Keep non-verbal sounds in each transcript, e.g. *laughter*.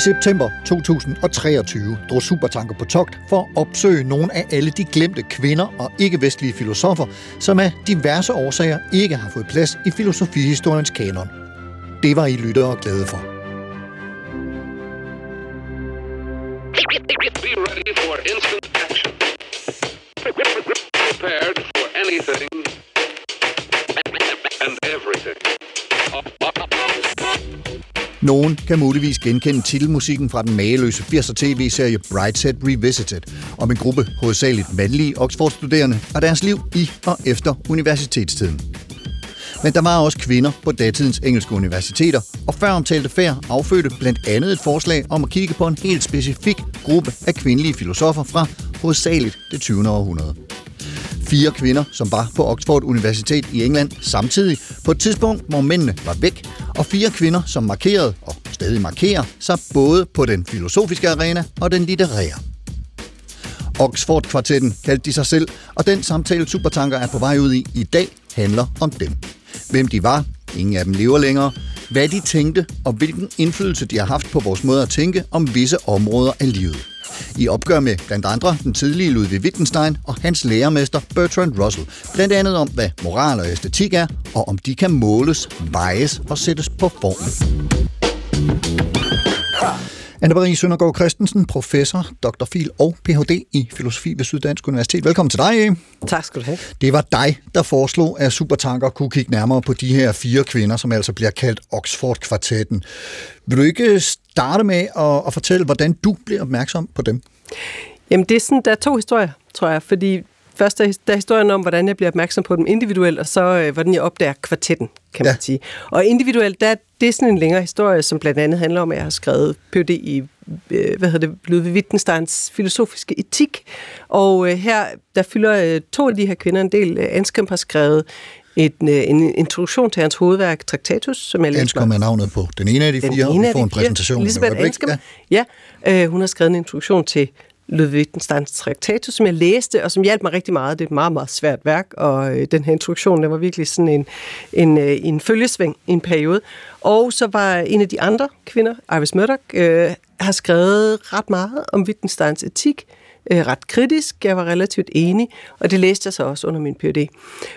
September 2023 drog Supertanker på togt for at opsøge nogle af alle de glemte kvinder og ikke-vestlige filosofer, som af diverse årsager ikke har fået plads i filosofihistoriens kanon. Det var I lyttere glade for. Be ready for instant action. Prepared for anything Nogen kan muligvis genkende titelmusikken fra den mageløse 80'er tv-serie Brightside Revisited om en gruppe hovedsageligt mandlige Oxford-studerende og deres liv i og efter universitetstiden. Men der var også kvinder på datidens engelske universiteter, og før omtalte færd affødte blandt andet et forslag om at kigge på en helt specifik gruppe af kvindelige filosofer fra hovedsageligt det 20. århundrede. Fire kvinder, som var på Oxford Universitet i England samtidig på et tidspunkt, hvor mændene var væk, og fire kvinder, som markerede og stadig markerer sig både på den filosofiske arena og den litterære. Oxford-kvartetten kaldte de sig selv, og den samtale Supertanker er på vej ud i i dag handler om dem. Hvem de var, ingen af dem lever længere, hvad de tænkte og hvilken indflydelse de har haft på vores måde at tænke om visse områder af livet. I opgør med blandt andre den tidlige Ludwig Wittgenstein og hans lærermester Bertrand Russell. Blandt andet om, hvad moral og æstetik er, og om de kan måles, vejes og sættes på formel. Anne-Marie Søndergaard Christensen, professor, Dr. Fil og Ph.D. i filosofi ved Syddansk Universitet. Velkommen til dig. Tak skal du have. Det var dig, der foreslog, at Supertanker kunne kigge nærmere på de her fire kvinder, som altså bliver kaldt Oxford-kvartetten. Vil du ikke starte med at, at fortælle, hvordan du blev opmærksom på dem? Jamen, det er sådan, der er to historier, tror jeg, fordi først er der er historien om, hvordan jeg bliver opmærksom på dem individuelt, og så øh, hvordan jeg opdager kvartetten, kan man Ja. sige. Og individuelt, der, det er sådan en længere historie, som blandt andet handler om, at jeg har skrevet Ph.D. i øh, hvad hedder det, Ludwig Wittgensteins filosofiske etik. Og øh, her, der fylder øh, to af de her kvinder en del. Øh, Anskamp har skrevet et, øh, en introduktion til hans hovedværk, Traktatus, som jeg læste Anskom er navnet på den ene af de den fire, og ene vi af får en fire. præsentation. Elisabeth. Anskom. Ja, ja øh, hun har skrevet en introduktion til Ludwig Wittgensteins Traktatus, som jeg læste, og som hjalp mig rigtig meget. Det er et meget, meget svært værk, og øh, den her introduktion, den var virkelig sådan en, en, øh, en følgesving i en periode. Og så var en af de andre kvinder, Iris Murdoch, øh, har skrevet ret meget om Wittgensteins etik, øh, Øh, ret kritisk. Jeg var relativt enig, og det læste jeg så også under min Ph.D.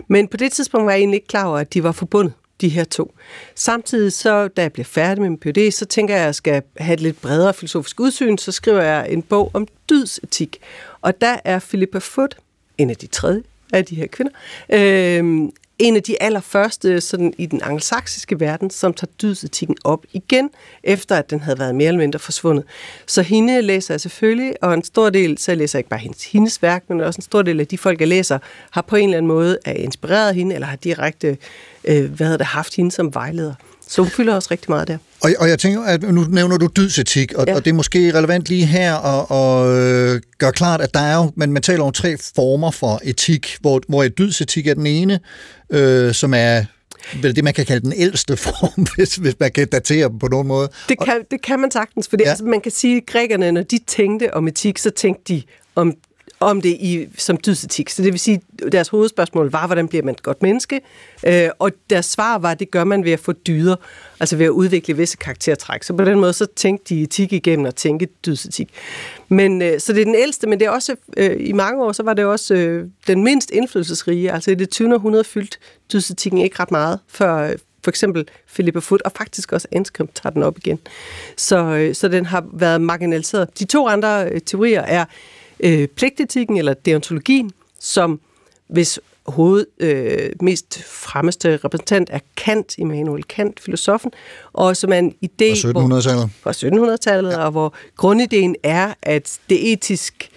Men på det tidspunkt var jeg egentlig ikke klar over, at de var forbundet de her to. Samtidig så, da jeg bliver færdig med min Ph.D., så tænker jeg, at jeg skal have et lidt bredere filosofisk udsyn, så skriver jeg en bog om dydsetik. Og der er Philippa Foot, en af de tredje af de her kvinder, øh, en af de allerførste sådan, i den angelsaksiske verden, som tager dydsetikken op igen, efter at den havde været mere eller mindre forsvundet. Så hende læser jeg selvfølgelig, og en stor del, så læser ikke bare hendes, hendes værk, men også en stor del af de folk, jeg læser, har på en eller anden måde er inspireret hende, eller har direkte øh, hvad det, haft hende som vejleder. Så hun fylder også rigtig meget der. Og, og jeg tænker, at nu nævner du dydsetik, og, ja. Og det er måske relevant lige her at, at øh, gøre klart, at der er jo, man, man taler om tre former for etik, hvor, hvor et dydsetik er den ene, øh, som er vel det, man kan kalde den ældste *laughs* form, hvis, hvis man kan datere dem på nogen måde. Det kan, det kan man sagtens, for ja. altså, man kan sige, at grækerne, når de tænkte om etik, så tænkte de om, om det i, som dydsetik. Så det vil sige, deres hovedspørgsmål var, hvordan bliver man et godt menneske? Øh, og deres svar var, at det gør man ved at få dyder, altså ved at udvikle visse karaktertræk. Så på den måde, så tænkte de etik igennem og tænke dydsetik. Men, øh, så det er den ældste, men det er også, øh, i mange år, så var det også øh, den mindst indflydelsesrige. Altså i det 20. århundrede fyldte dydsetikken ikke ret meget, før øh, for eksempel Philippa Foot, og faktisk også Anscombe tager den op igen. Så, øh, så den har været marginaliseret. De to andre øh, teorier er øh, pligtetikken, eller deontologien, som hvis hoved, øh, mest fremmeste repræsentant er Kant, Immanuel Kant, filosofen, og som er en idé... Fra 1700-tallet. Fra 1700-tallet, ja. og hvor grundideen er, at det etisk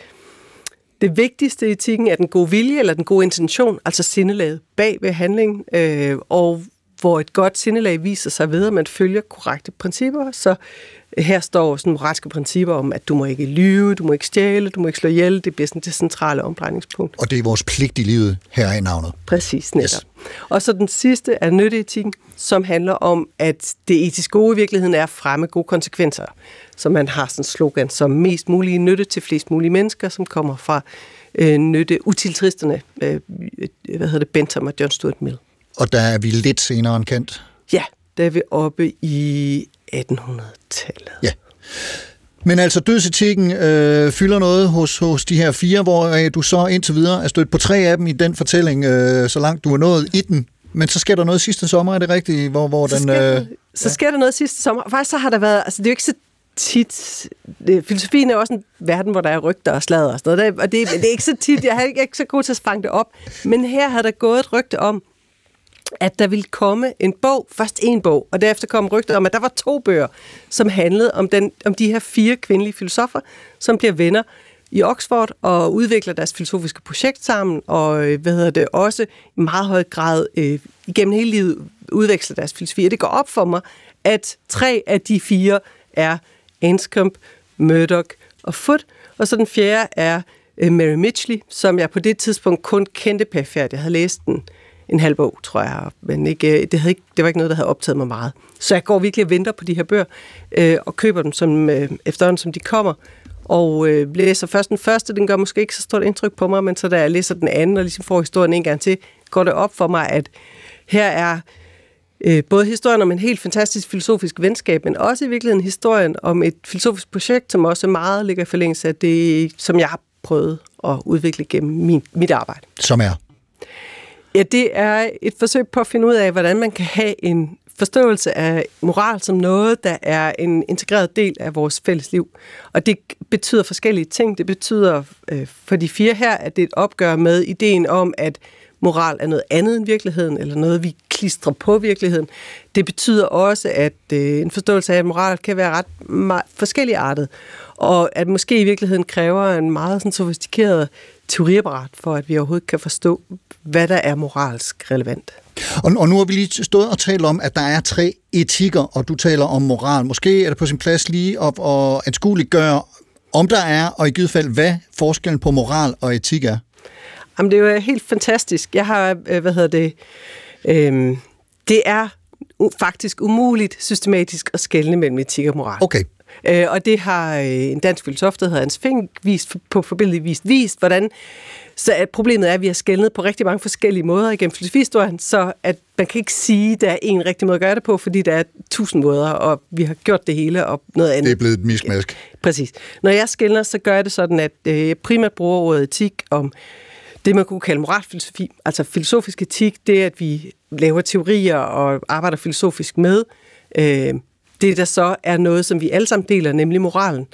det vigtigste i etikken er den gode vilje eller den gode intention, altså sindelaget bag ved handlingen, øh, og hvor et godt sindelag viser sig ved, at man følger korrekte principper. Så her står sådan moralske principper om, at du må ikke lyve, du må ikke stjæle, du må ikke slå ihjel. Det bliver sådan det centrale omdrejningspunkt. Og det er vores pligt i livet, her er navnet. Præcis, netop. Yes. Og så den sidste er nytteetikken, som handler om, at det etiske gode i virkeligheden er at fremme gode konsekvenser. Så man har sådan en slogan som mest mulig nytte til flest mulige mennesker, som kommer fra øh, nytte utiltristerne, øh, hvad hedder det, Bentham og John Stuart Mill. Og der er vi lidt senere end kendt. Ja, der er vi oppe i 1800-tallet. Ja. Men altså dødsetikken øh, fylder noget hos, hos de her fire, hvor øh, du så indtil videre er stødt på tre af dem i den fortælling, øh, så langt du er nået i den. Men så sker der noget sidste sommer, er det rigtigt? Hvor, hvor så den, sker, øh, så sker der noget sidste sommer. Faktisk så har der været, altså det er jo ikke så tit, det, filosofien er også en verden, hvor der er rygter og slader og sådan noget, og det, det er ikke så tit, jeg er ikke, så god til at fange det op, men her har der gået et rygte om, at der ville komme en bog, først en bog, og derefter kom rygtet om, at der var to bøger, som handlede om, den, om de her fire kvindelige filosofer, som bliver venner i Oxford og udvikler deres filosofiske projekt sammen, og øh, hvad hedder det, også i meget høj grad øh, igennem hele livet udveksler deres filosofi. Og det går op for mig, at tre af de fire er Anscombe, Murdoch og Foot, og så den fjerde er øh, Mary Mitchley, som jeg på det tidspunkt kun kendte perfekt. Jeg havde læst den en halv bog, tror jeg, men ikke, øh, det, havde ikke, det var ikke noget, der havde optaget mig meget. Så jeg går virkelig og venter på de her bøger, øh, og køber dem som, øh, efterhånden, som de kommer, og øh, læser først den første, den gør måske ikke så stort indtryk på mig, men så da jeg læser den anden, og ligesom får historien en gang til, går det op for mig, at her er øh, både historien om en helt fantastisk filosofisk venskab, men også i virkeligheden historien om et filosofisk projekt, som også meget ligger i forlængelse af det, som jeg har prøvet at udvikle gennem min, mit arbejde. Som er? Ja, det er et forsøg på at finde ud af, hvordan man kan have en forståelse af moral som noget, der er en integreret del af vores fælles liv. Og det betyder forskellige ting. Det betyder øh, for de fire her, at det er et opgør med ideen om, at moral er noget andet end virkeligheden, eller noget, vi klistrer på virkeligheden. Det betyder også, at øh, en forståelse af, at moral kan være ret forskelligartet, og at måske i virkeligheden kræver en meget sådan, sofistikeret teoriapparat for, at vi overhovedet kan forstå, hvad der er moralsk relevant. Og, og nu har vi lige stået og talt om, at der er tre etikker, og du taler om moral. Måske er det på sin plads lige at, at anskueliggøre, om der er, og i givet fald, hvad forskellen på moral og etik er. Jamen, det er jo helt fantastisk. Jeg har, øh, hvad hedder det, øhm, det er faktisk umuligt systematisk at skelne mellem etik og moral. Okay. Øh, og det har øh, en dansk filosof, der hedder Hans Fink, vist på forbindelig vist, vist, hvordan så at problemet er, at vi har skældnet på rigtig mange forskellige måder igennem filosofihistorien, så at man kan ikke sige, at der er en rigtig måde at gøre det på, fordi der er tusind måder, og vi har gjort det hele og noget andet. Det er blevet et miskmask. Ja, præcis. Når jeg skældner, så gør jeg det sådan, at øh, jeg primært bruger ordet etik om det, man kunne kalde moralfilosofi. Altså filosofisk etik, det er, at vi laver teorier og arbejder filosofisk med øh, det, der så er noget, som vi alle sammen deler, nemlig moralen,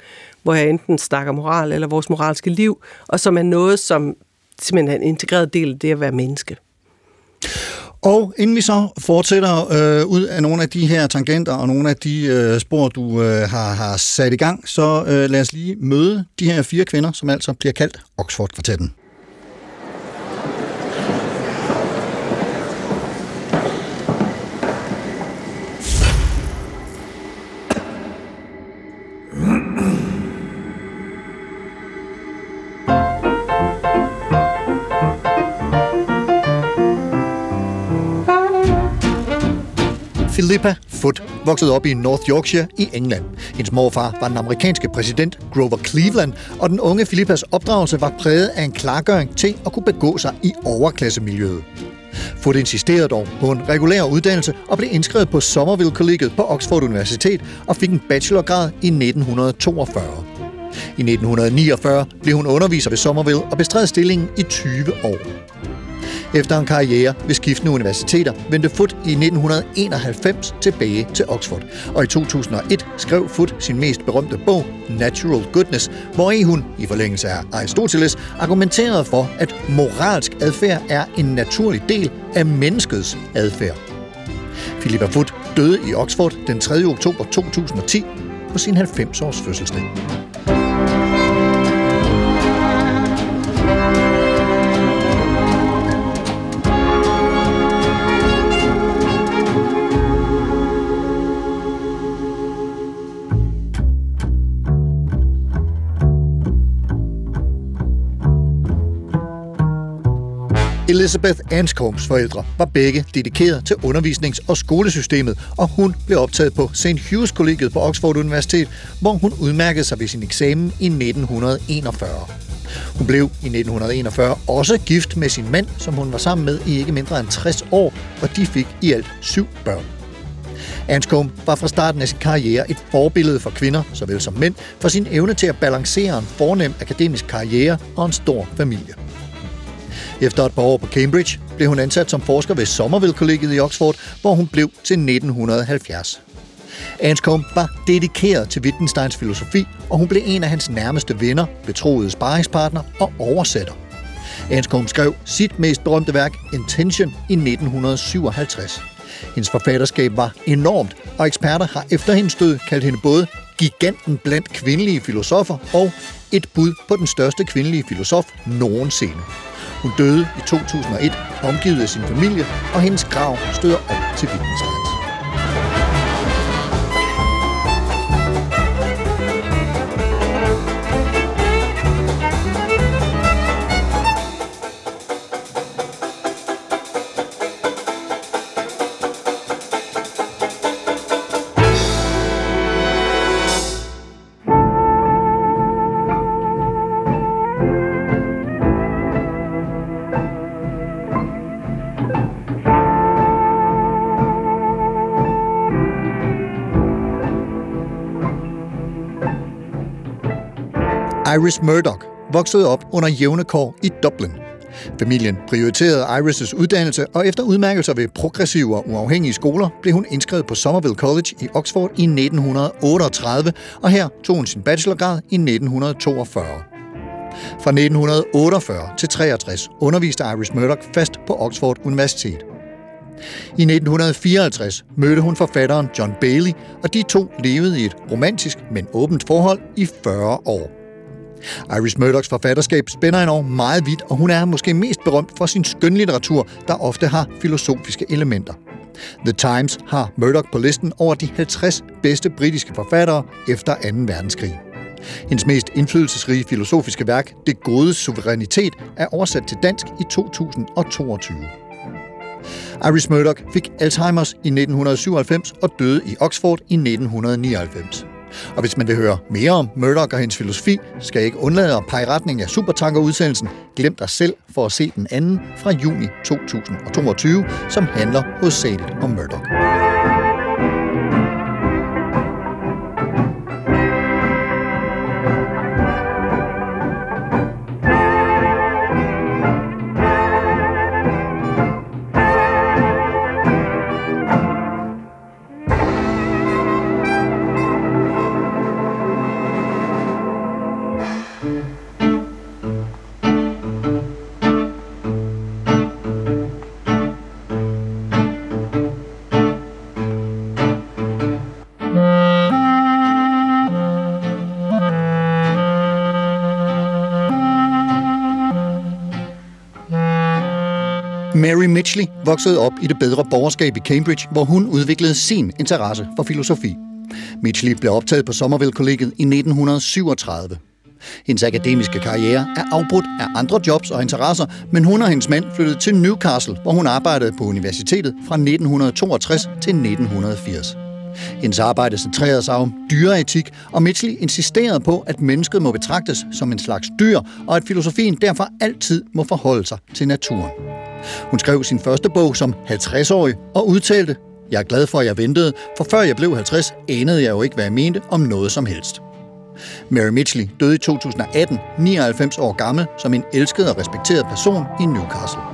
hvor jeg enten snakker moral eller vores moralske liv, og som er noget, som simpelthen er en integreret del af det at være menneske. Og inden vi så fortsætter øh, ud af nogle af de her tangenter og nogle af de øh, spor, du øh, har, har sat i gang, så øh, lad os lige møde de her fire kvinder, som altså bliver kaldt Oxford-kvartetten. Foot voksede op i North Yorkshire i England. Hendes morfar var den amerikanske præsident Grover Cleveland, og den unge Philippas opdragelse var præget af en klargøring til at kunne begå sig i overklassemiljøet. Foot insisterede dog på en regulær uddannelse og blev indskrevet på Somerville-kollegiet på Oxford Universitet og fik en bachelorgrad i 1942. I 1949 blev hun underviser ved Somerville og bestred stillingen i 20 år. Efter en karriere ved skiftende universiteter vendte Foot i 1991 tilbage til Oxford, og i 2001 skrev Foot sin mest berømte bog, Natural Goodness, hvor i hun, i forlængelse af Aristoteles, argumenterede for, at moralsk adfærd er en naturlig del af menneskets adfærd. Philippa Foot døde i Oxford den 3. oktober 2010 på sin 90-års fødselsdag. Elizabeth Anscombs forældre var begge dedikeret til undervisnings- og skolesystemet, og hun blev optaget på St. Hugh's Kollegiet på Oxford Universitet, hvor hun udmærkede sig ved sin eksamen i 1941. Hun blev i 1941 også gift med sin mand, som hun var sammen med i ikke mindre end 60 år, og de fik i alt syv børn. Anscombe var fra starten af sin karriere et forbillede for kvinder, såvel som mænd, for sin evne til at balancere en fornem akademisk karriere og en stor familie. Efter et par år på Cambridge blev hun ansat som forsker ved Somerville-kollegiet i Oxford, hvor hun blev til 1970. Anscombe var dedikeret til Wittgensteins filosofi, og hun blev en af hans nærmeste venner, betroede sparringspartner og oversætter. Anscombe skrev sit mest berømte værk, Intention, i 1957. Hendes forfatterskab var enormt, og eksperter har efter hendes død kaldt hende både giganten blandt kvindelige filosofer og et bud på den største kvindelige filosof nogensinde. Hun døde i 2001, omgivet af sin familie, og hendes grav støder op til Wittgensteins. Iris Murdoch voksede op under jævne kår i Dublin. Familien prioriterede Iris' uddannelse, og efter udmærkelser ved progressive og uafhængige skoler blev hun indskrevet på Somerville College i Oxford i 1938, og her tog hun sin bachelorgrad i 1942. Fra 1948 til 63 underviste Iris Murdoch fast på Oxford Universitet. I 1954 mødte hun forfatteren John Bailey, og de to levede i et romantisk, men åbent forhold i 40 år. Iris Murdochs forfatterskab spænder enormt meget vidt, og hun er måske mest berømt for sin skønlitteratur, der ofte har filosofiske elementer. The Times har Murdoch på listen over de 50 bedste britiske forfattere efter 2. verdenskrig. Hendes mest indflydelsesrige filosofiske værk, Det gode suverænitet, er oversat til dansk i 2022. Iris Murdoch fik Alzheimer's i 1997 og døde i Oxford i 1999. Og hvis man vil høre mere om Murdoch og hendes filosofi, skal jeg ikke undlade at pege retning af Supertanker-udsendelsen Glem dig selv for at se den anden fra juni 2022, som handler hovedsageligt om Murdoch. Mary voksede op i det bedre borgerskab i Cambridge, hvor hun udviklede sin interesse for filosofi. Mitchley blev optaget på Somerville-kollegiet i 1937. Hendes akademiske karriere er afbrudt af andre jobs og interesser, men hun og hendes mand flyttede til Newcastle, hvor hun arbejdede på universitetet fra 1962 til 1980. Hendes arbejde centrerede sig om dyreetik, og Mitchell insisterede på, at mennesket må betragtes som en slags dyr, og at filosofien derfor altid må forholde sig til naturen. Hun skrev sin første bog som 50-årig og udtalte, jeg er glad for, at jeg ventede, for før jeg blev 50, anede jeg jo ikke, hvad jeg mente om noget som helst. Mary Mitchell døde i 2018, 99 år gammel, som en elsket og respekteret person i Newcastle.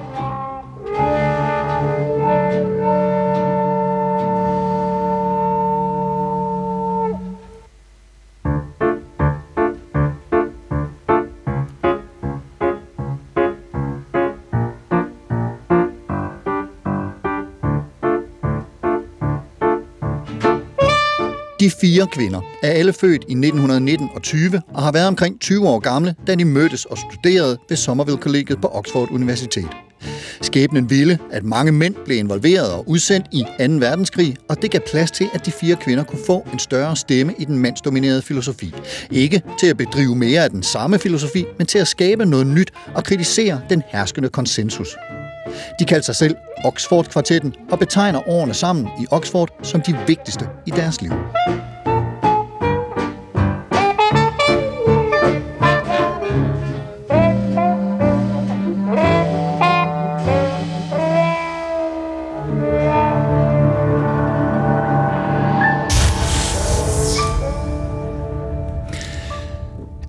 De fire kvinder er alle født i 1919 og 20 og har været omkring 20 år gamle, da de mødtes og studerede ved Somerville-kollegiet på Oxford Universitet. Skæbnen ville, at mange mænd blev involveret og udsendt i 2. verdenskrig, og det gav plads til, at de fire kvinder kunne få en større stemme i den mandsdominerede filosofi. Ikke til at bedrive mere af den samme filosofi, men til at skabe noget nyt og kritisere den herskende konsensus. De kaldte sig selv Oxford-kvartetten og betegner årene sammen i Oxford som de vigtigste i deres liv.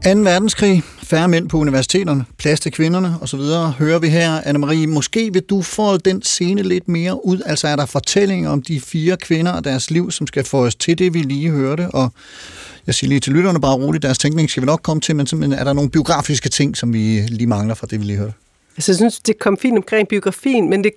Anden verdenskrig, færre mænd på universiteterne, plads til kvinderne osv., hører vi her. Anne-Marie, måske vil du få den scene lidt mere ud. Altså er der fortællinger om de fire kvinder og deres liv, som skal få os til det, vi lige hørte, og jeg siger lige til lytterne bare roligt, deres tænkning skal vi nok komme til, men simpelthen er der nogle biografiske ting, som vi lige mangler fra det, vi lige hørte? Altså, jeg synes, det kom fint omkring biografien, men det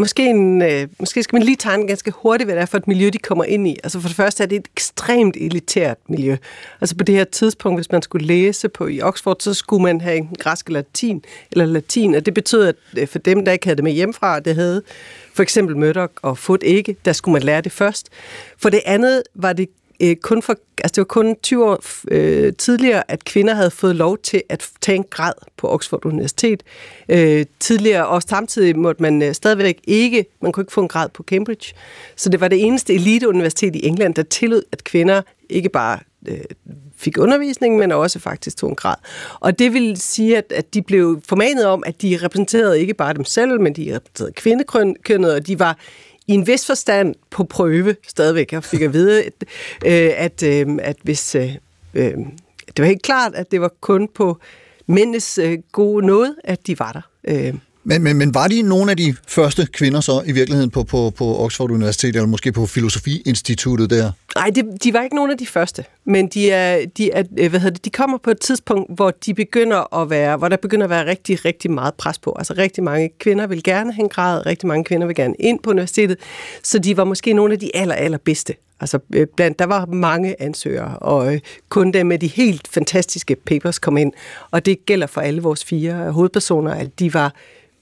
måske, en, øh, måske skal man lige tegne ganske hurtigt, hvad det er for et miljø, de kommer ind i. Altså for det første er det et ekstremt elitært miljø. Altså på det her tidspunkt, hvis man skulle læse på i Oxford, så skulle man have en græsk latin, eller latin, og det betød, at øh, for dem, der ikke havde det med hjemmefra, det havde for eksempel Murdoch og Foot ikke, der skulle man lære det først. For det andet var det øh, kun for, altså det var kun 20 år øh, tidligere, at kvinder havde fået lov til at tage en grad på Oxford Universitet. Øh, tidligere, og samtidig måtte man øh, stadigvæk ikke, man kunne ikke få en grad på Cambridge. Så det var det eneste eliteuniversitet i England, der tillod, at kvinder ikke bare øh, fik undervisning, men også faktisk tog en grad. Og det vil sige, at, at de blev formanet om, at de repræsenterede ikke bare dem selv, men de repræsenterede kvindekønnet, og de var i en vis forstand på prøve stadigvæk. Jeg fik at vide, at, øh, at, øh, at hvis... Øh, øh, det var helt klart, at det var kun på mændenes øh, gode noget, at de var der. Øh. Men, men, men var de nogle af de første kvinder så i virkeligheden på, på, på Oxford Universitet, eller måske på Filosofiinstituttet der? Nej, de, de var ikke nogle af de første, men de, er, de, er, øh, hvad hedder det, de kommer på et tidspunkt, hvor de begynder at være, hvor der begynder at være rigtig, rigtig meget pres på. Altså rigtig mange kvinder vil gerne have en grad, rigtig mange kvinder vil gerne ind på universitetet, så de var måske nogle af de aller, aller bedste. Altså, øh, blandt, der var mange ansøgere, og øh, kun dem med de helt fantastiske papers kom ind. Og det gælder for alle vores fire hovedpersoner, at de var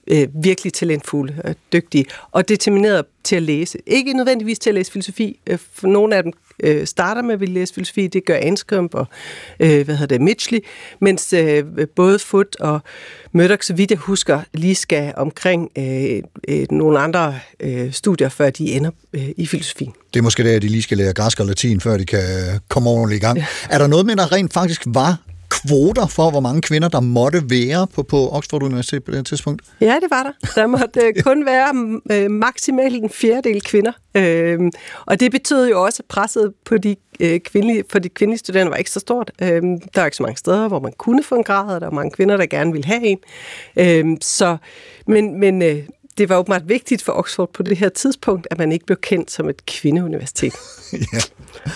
øh, virkelig talentfulde og dygtige, og determineret til at læse. Ikke nødvendigvis til at læse filosofi, øh, for nogle af dem øh, starter med at ville læse filosofi, det gør Anscombe og øh, hvad hedder det, Mitchley, mens øh, både Foot og Murdoch, så vidt jeg husker, lige skal omkring øh, øh, nogle andre øh, studier, før de ender øh, i filosofi. Det er måske det, at de lige skal lære græsk og latin, før de kan komme ordentligt i gang. Ja. Er der noget med, der rent faktisk var kvoter for, hvor mange kvinder, der måtte være på, på Oxford Universitet på det tidspunkt? Ja, det var der. Der måtte øh, kun være mm, øh, maksimalt en fjerdedel kvinder. Øh, og det betød jo også, at presset på de, øh, kvindelige, for de kvindelige studerende var ikke så stort. Øh, der er ikke så mange steder, hvor man kunne få en grad, og der er mange kvinder, der gerne ville have en. Øh, så, men men øh, det var åbenbart vigtigt for Oxford på det her tidspunkt, at man ikke blev kendt som et kvindeuniversitet. *laughs* ja.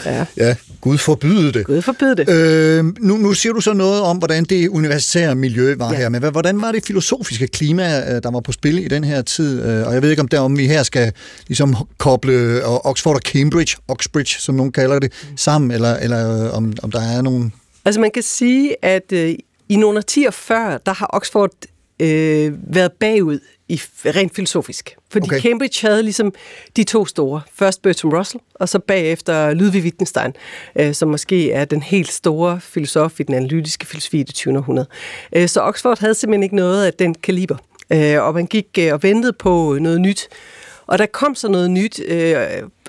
Ja. ja, Gud forbyde det. Gud forbyde det. Øh, nu, nu siger du så noget om, hvordan det universitære miljø var ja. her, men hvordan var det filosofiske klima, øh, der var på spil i den her tid? Øh, og jeg ved ikke, om, der, om vi her skal ligesom koble øh, Oxford og Cambridge, Oxbridge, som nogen kalder det, sammen, eller, eller om, om der er nogen... Altså man kan sige, at øh, i nogle årtier før, der har Oxford øh, været bagud i rent filosofisk. Fordi okay. Cambridge havde ligesom de to store. Først Bertrand Russell, og så bagefter Ludwig Wittgenstein, øh, som måske er den helt store filosof i den analytiske filosofi i det 20. århundrede. Øh, så Oxford havde simpelthen ikke noget af den kaliber. Øh, og man gik øh, og ventede på noget nyt. Og der kom så noget nyt øh,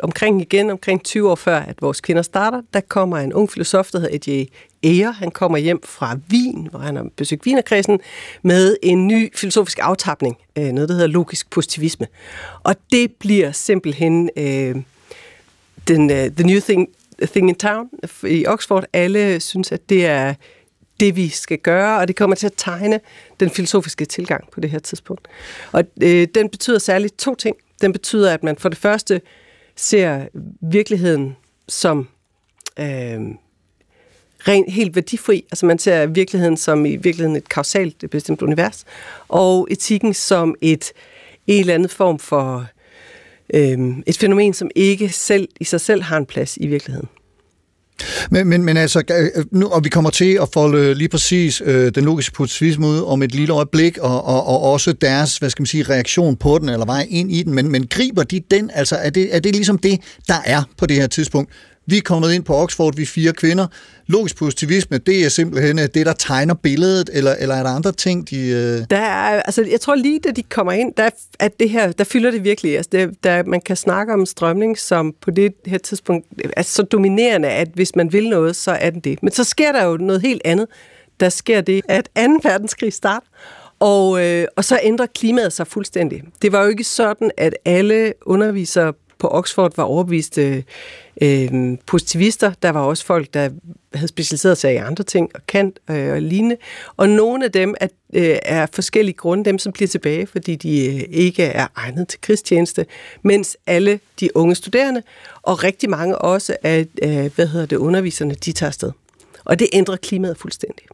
omkring igen, omkring 20 år før, at vores kvinder starter. Der kommer en ung filosof, der hedder E.J. Eger. Han kommer hjem fra Wien, hvor han har besøgt Wienerkredsen, med en ny filosofisk aftapning, øh, noget der hedder logisk positivisme. Og det bliver simpelthen øh, den, uh, the new thing, thing in town i Oxford. Alle synes, at det er det, vi skal gøre, og det kommer til at tegne den filosofiske tilgang på det her tidspunkt. Og øh, den betyder særligt to ting. Den betyder, at man for det første ser virkeligheden som øh, rent, helt værdifri. Altså man ser virkeligheden som i virkeligheden et kausalt et bestemt univers, og etikken som et en eller anden form for øh, et fænomen, som ikke selv i sig selv har en plads i virkeligheden. Men, men, men altså, øh, nu, og vi kommer til at folde lige præcis øh, den logiske positivisme ud om et lille øjeblik, og, og, og også deres, hvad skal man sige, reaktion på den, eller vej ind i den, men, men griber de den, altså er det, er det ligesom det, der er på det her tidspunkt? Vi er kommet ind på Oxford, vi er fire kvinder. Logisk positivisme, det er simpelthen øh, det, der tegner billedet, eller, eller er der andre ting, de... Øh... Der er, altså, jeg tror lige, da de kommer ind, der, at det her, der fylder det virkelig. Altså, det, der, man kan snakke om en strømning, som på det her tidspunkt er så dominerende, at hvis man vil noget, så er den det. Men så sker der jo noget helt andet. Der sker det, at 2. verdenskrig starter, og, øh, og så ændrer klimaet sig fuldstændig. Det var jo ikke sådan, at alle undervisere på Oxford var overbeviste øh, positivister. Der var også folk, der havde specialiseret sig i andre ting, og Kant øh, og lignende. Og nogle af dem er, øh, er forskellige grunde, dem som bliver tilbage, fordi de øh, ikke er egnet til krigstjeneste, mens alle de unge studerende, og rigtig mange også af, øh, hvad hedder det, underviserne, de tager afsted. Og det ændrer klimaet fuldstændig.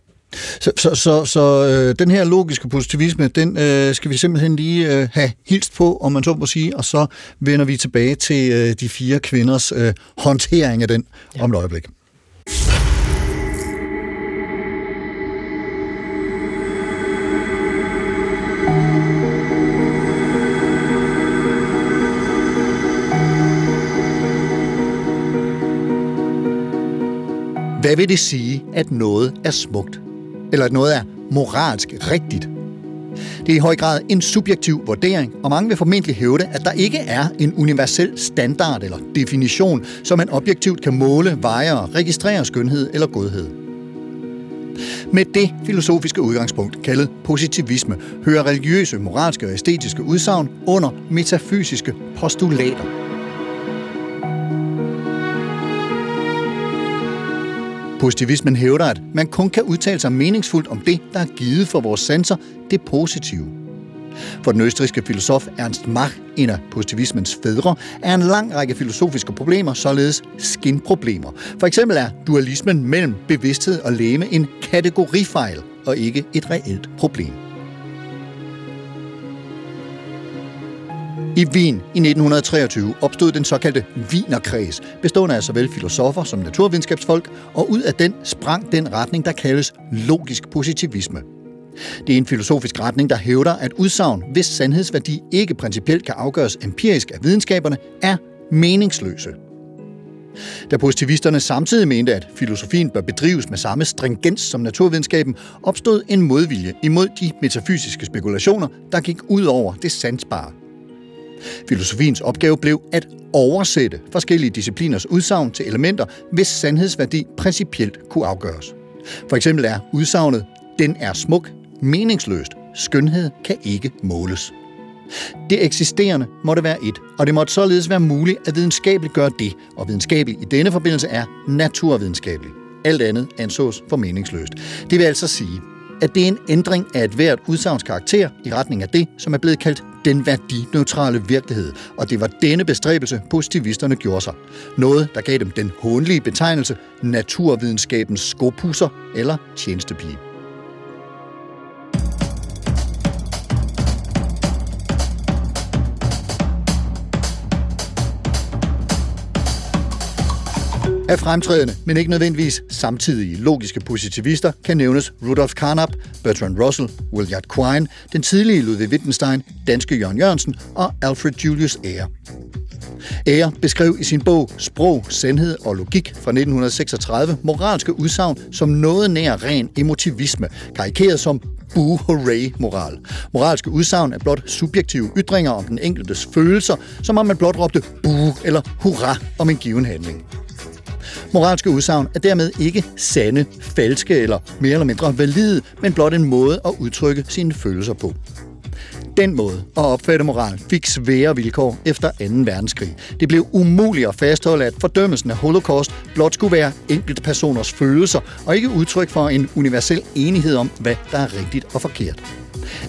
Så, så, så, så øh, den her logiske positivisme, den øh, skal vi simpelthen lige øh, have hilst på, om man så må sige, og så vender vi tilbage til øh, de fire kvinders øh, håndtering af den ja. om et øjeblik. Hvad vil det sige, at noget er smukt? Eller at noget er moralsk rigtigt. Det er i høj grad en subjektiv vurdering, og mange vil formentlig hævde, at der ikke er en universel standard eller definition, som man objektivt kan måle, veje og registrere skønhed eller godhed. Med det filosofiske udgangspunkt, kaldet positivisme, hører religiøse, moralske og æstetiske udsagn under metafysiske postulater. Positivismen hævder, at man kun kan udtale sig meningsfuldt om det, der er givet for vores sanser, det positive. For den østrigske filosof Ernst Mach, en af positivismens fædre, er en lang række filosofiske problemer således skinproblemer. For eksempel er dualismen mellem bevidsthed og læme en kategorifejl og ikke et reelt problem. I Wien i 1923 opstod den såkaldte Wienerkreds, bestående af såvel filosofer som naturvidenskabsfolk, og ud af den sprang den retning, der kaldes logisk positivisme. Det er en filosofisk retning, der hævder, at udsagn, hvis sandhedsværdi ikke principielt kan afgøres empirisk af videnskaberne, er meningsløse. Da positivisterne samtidig mente, at filosofien bør bedrives med samme stringens som naturvidenskaben, opstod en modvilje imod de metafysiske spekulationer, der gik ud over det sandsbare. Filosofiens opgave blev at oversætte forskellige discipliners udsagn til elementer, hvis sandhedsværdi principielt kunne afgøres. For eksempel er udsagnet, den er smuk, meningsløst. Skønhed kan ikke måles. Det eksisterende måtte være et, og det måtte således være muligt at videnskabeligt gøre det, og videnskabeligt i denne forbindelse er naturvidenskabeligt. Alt andet ansås for meningsløst. Det vil altså sige, at det er en ændring af et hvert udsagns karakter i retning af det, som er blevet kaldt den værdineutrale virkelighed, og det var denne bestræbelse, positivisterne gjorde sig. Noget, der gav dem den håndlige betegnelse naturvidenskabens skopusser eller tjenestepige. Af fremtrædende, men ikke nødvendigvis samtidige logiske positivister kan nævnes Rudolf Carnap, Bertrand Russell, William Quine, den tidlige Ludwig Wittgenstein, danske Jørgen Jørgensen og Alfred Julius Ayer. Ayer beskrev i sin bog Sprog, Sandhed og Logik fra 1936 moralske udsagn som noget nær ren emotivisme, karikeret som boo hooray moral. Moralske udsagn er blot subjektive ytringer om den enkeltes følelser, som om man blot råbte boo eller hurra om en given handling. Moralske udsagn er dermed ikke sande, falske eller mere eller mindre valide, men blot en måde at udtrykke sine følelser på. Den måde at opfatte moral fik svære vilkår efter 2. verdenskrig. Det blev umuligt at fastholde, at fordømmelsen af holocaust blot skulle være enkelt personers følelser, og ikke udtryk for en universel enighed om, hvad der er rigtigt og forkert.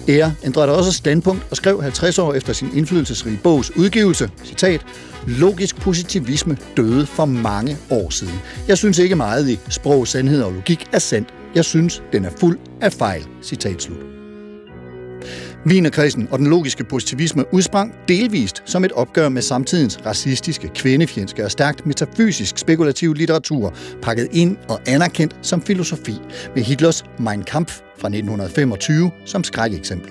Ære ændrede også standpunkt og skrev 50 år efter sin indflydelsesrige bogs udgivelse, citat, Logisk positivisme døde for mange år siden. Jeg synes ikke meget i sprog, sandhed og logik er sandt. Jeg synes, den er fuld af fejl. Citat slut. Wienerkredsen og den logiske positivisme udsprang delvist som et opgør med samtidens racistiske, kvindefjendske og stærkt metafysisk spekulativ litteratur, pakket ind og anerkendt som filosofi, med Hitlers Mein Kampf fra 1925 som skrækeksempel.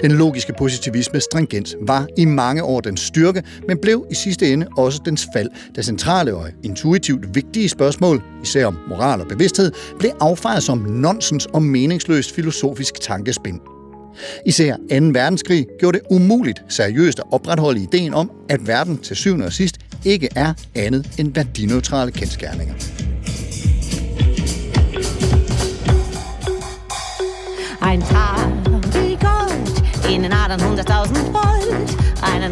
Den logiske positivisme stringens var i mange år den styrke, men blev i sidste ende også dens fald, da centrale og intuitivt vigtige spørgsmål, især om moral og bevidsthed, blev affejet som nonsens og meningsløst filosofisk tankespind. Især 2. verdenskrig gjorde det umuligt seriøst at opretholde ideen om, at verden til syvende og sidst ikke er andet end værdineutrale kendskærninger. Ein Tag wie Gold in den Adern hunderttausend Volt. Eine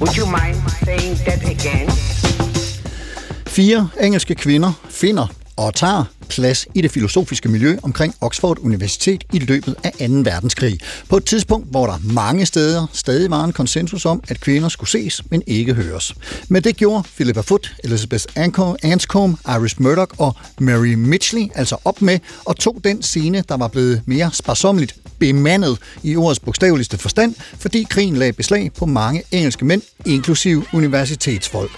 Would you mind saying that again? Fire engelske kvinder finder og tager plads i det filosofiske miljø omkring Oxford Universitet i løbet af 2. verdenskrig. På et tidspunkt, hvor der mange steder stadig var en konsensus om, at kvinder skulle ses, men ikke høres. Men det gjorde Philippa Foot, Elizabeth Anscombe, Iris Murdoch og Mary Mitchley altså op med og tog den scene, der var blevet mere sparsommeligt bemandet i ordets bogstaveligste forstand, fordi krigen lagde beslag på mange engelske mænd, inklusive universitetsfolk.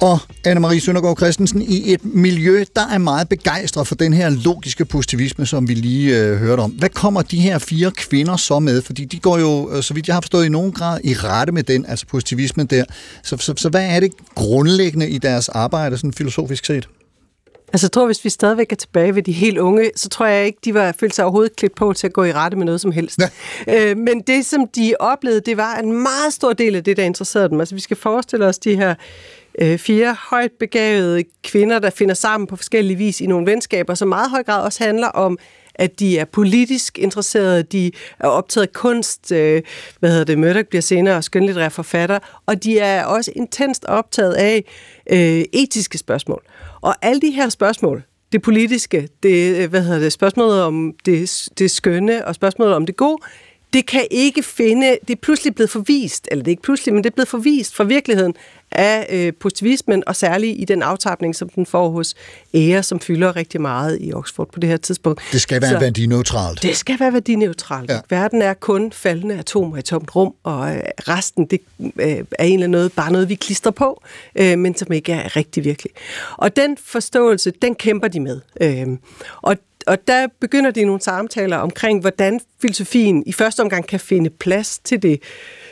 Og Anne-Marie Søndergaard Christensen i et miljø, der er meget begejstret for den her logiske positivisme, som vi lige øh, hørte om. Hvad kommer de her fire kvinder så med? Fordi de går jo, øh, så vidt jeg har forstået, i nogen grad i rette med den, altså positivismen der. Så, så, så hvad er det grundlæggende i deres arbejde, sådan filosofisk set? Altså, jeg tror, hvis vi stadigvæk er tilbage ved de helt unge, så tror jeg ikke, de var følt sig overhovedet klædt på til at gå i rette med noget som helst. *laughs* Ja. Øh, men det, som de oplevede, det var en meget stor del af det, der interesserede dem. Altså, vi skal forestille os de her øh, fire højt begavede kvinder, der finder sammen på forskellige vis i nogle venskaber, som meget høj grad også handler om at de er politisk interesserede, de er optaget af kunst, øh, hvad hedder det, Murdoch bliver senere skønlitterær forfatter, og de er også intenst optaget af øh, etiske spørgsmål. Og alle de her spørgsmål, det politiske, det, øh, hvad hedder det, spørgsmålet om det, det skønne og spørgsmålet om det gode, det kan ikke finde, det er pludselig blevet forvist, eller det er ikke pludselig, men det er blevet forvist fra virkeligheden af øh, positivismen, og særligt i den aftapning, som den får hos ære, som fylder rigtig meget i Oxford på det her tidspunkt. Det skal være værdineutralt. Det skal være værdineutralt. Ja. Verden er kun faldende atomer i tomt rum, og øh, resten det øh, er egentlig noget, bare noget, vi klister på, øh, men som ikke er rigtig virkelig. Og den forståelse, den kæmper de med. Øh, og og der begynder de nogle samtaler omkring, hvordan filosofien i første omgang kan finde plads til det,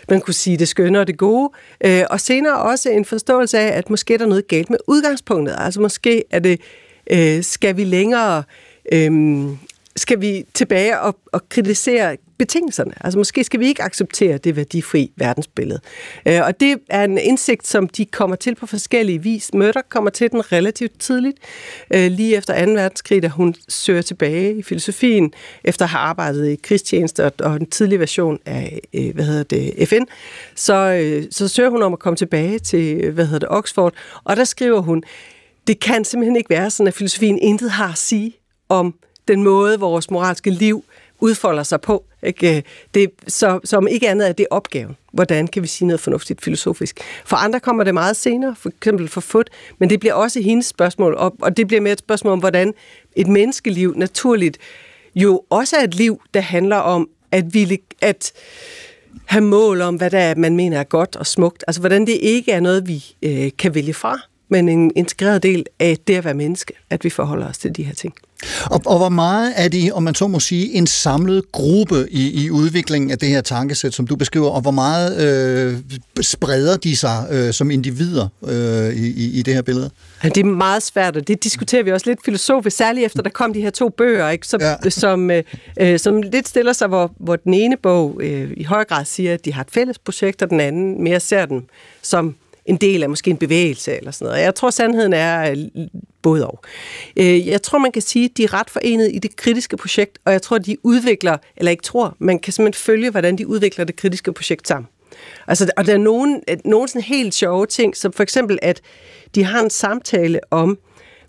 man kunne sige, det skønne og det gode, øh, og senere også en forståelse af, at måske er der noget galt med udgangspunktet. Altså måske er det, øh, skal vi længere, øh, skal vi tilbage og, og kritisere betingelserne. Altså måske skal vi ikke acceptere det værdifri verdensbillede. Øh, og det er en indsigt, som de kommer til på forskellige vis. Møtter kommer til den relativt tidligt, øh, lige efter 2. verdenskrig, da hun søger tilbage i filosofien, efter at have arbejdet i krigstjeneste og en tidlig version af, øh, hvad hedder det, FN. Så, øh, så søger hun om at komme tilbage til, hvad hedder det, Oxford, og der skriver hun, det kan simpelthen ikke være sådan, at filosofien intet har at sige om den måde, vores moralske liv udfolder sig på. Ikke? Øh, det, så, som ikke andet er det opgaven. Hvordan kan vi sige noget fornuftigt filosofisk? For andre kommer det meget senere, for eksempel for Foot, men det bliver også hendes spørgsmål, og, og det bliver mere et spørgsmål om, hvordan et menneskeliv naturligt jo også er et liv, der handler om at ville, at have mål om, hvad der er, man mener er godt og smukt. Altså, hvordan det ikke er noget, vi øh, kan vælge fra, men en integreret del af det at være menneske, at vi forholder os til de her ting. Og, og hvor meget er de, om man så må sige, en samlet gruppe i, i udviklingen af det her tankesæt, som du beskriver, og hvor meget øh, spreder de sig øh, som individer øh, i, i det her billede? Ja, det er meget svært, og det diskuterer vi også lidt filosofisk, særligt efter der kom de her to bøger, ikke, som, ja. som, øh, øh, som lidt stiller sig, hvor, hvor den ene bog øh, i høj grad siger, at de har et fælles projekt, og den anden mere ser dem som en del af måske en bevægelse eller sådan noget. Jeg tror, sandheden er øh, både og. Øh, jeg tror, man kan sige, at de er ret forenet i det kritiske projekt, og jeg tror, de udvikler, eller ikke tror, man kan simpelthen følge, hvordan de udvikler det kritiske projekt sammen. Altså, og der er nogle, nogle sådan helt sjove ting, som for eksempel, at de har en samtale om,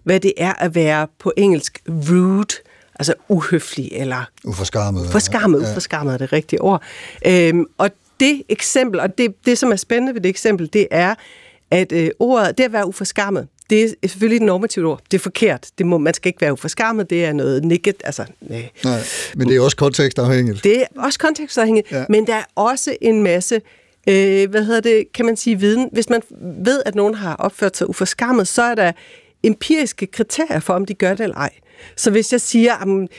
hvad det er at være på engelsk rude, altså uhøflig eller... Uforskammet. Uforskammet, ja. uforskammet er det rigtige ord. Øhm, og det eksempel, og det, det som er spændende ved det eksempel, det er, at øh, ordet, det at være uforskammet, det er selvfølgelig et normativt ord. Det er forkert. Det må, man skal ikke være uforskammet. Det er noget nikket. Altså, nej. Nej, men det er også kontekstafhængigt. Det er også kontekstafhængigt, Ja. men der er også en masse, øh, hvad hedder det, kan man sige, viden. Hvis man ved, at nogen har opført sig uforskammet, så er der empiriske kriterier for, om de gør det eller ej. Så hvis jeg siger, at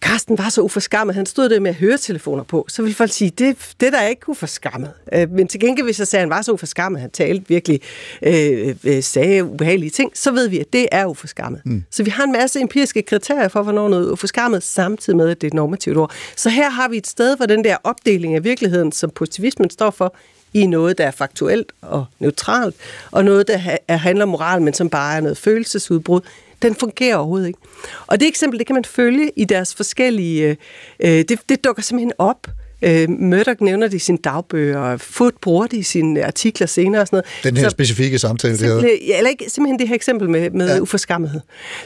Carsten var så uforskammet, han stod der med høretelefoner på, så vil folk sige, det, det der er ikke uforskammet. Øh, Men til gengæld, hvis jeg sagde, at han var så uforskammet, han talte virkelig, øh, øh, sagde ubehagelige ting, så ved vi, at det er uforskammet. Mm. Så vi har en masse empiriske kriterier for, hvornår noget er uforskammet, samtidig med, at det er et normativt ord. Så her har vi et sted, hvor den der opdeling af virkeligheden, som positivismen står for, i noget, der er faktuelt og neutralt, og noget, der ha- er, handler om moral, men som bare er noget følelsesudbrud, den fungerer overhovedet ikke. Og det eksempel, det kan man følge i deres forskellige... Øh, det, det dukker simpelthen op. Øh, Murdoch nævner det i sine dagbøger, og Foot bruger det i sine artikler senere og sådan noget. Den her Så- specifikke samtale, det havde. Ja, eller ikke, simpelthen det her eksempel med, med ja. uforskammethed.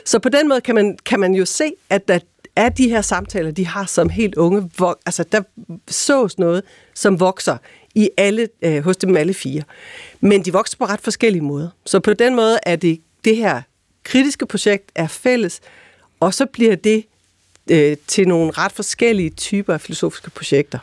Så på den måde kan man, kan man jo se, at der er de her samtaler, de har som helt unge, hvor, altså der sås noget, som vokser i alle, øh, hos dem alle fire. Men de vokser på ret forskellige måder. Så på den måde er det, det her kritiske projekt er fælles, og så bliver det øh, til nogle ret forskellige typer af filosofiske projekter.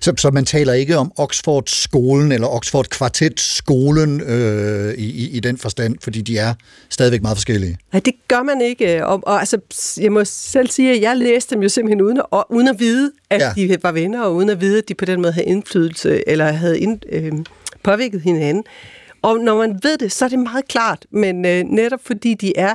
Så, så man taler ikke om Oxford-skolen eller Oxford-kvartet-skolen øh, i, i, i den forstand, fordi de er stadigvæk meget forskellige. Nej, det gør man ikke. Og, og altså, jeg må selv sige, at jeg læste dem jo simpelthen uden at, og, uden at vide, at Ja. de var venner, og uden at vide, at de på den måde havde indflydelse, eller havde ind, øh, påvirket hinanden. Og når man ved det, så er det meget klart, men øh, netop fordi de er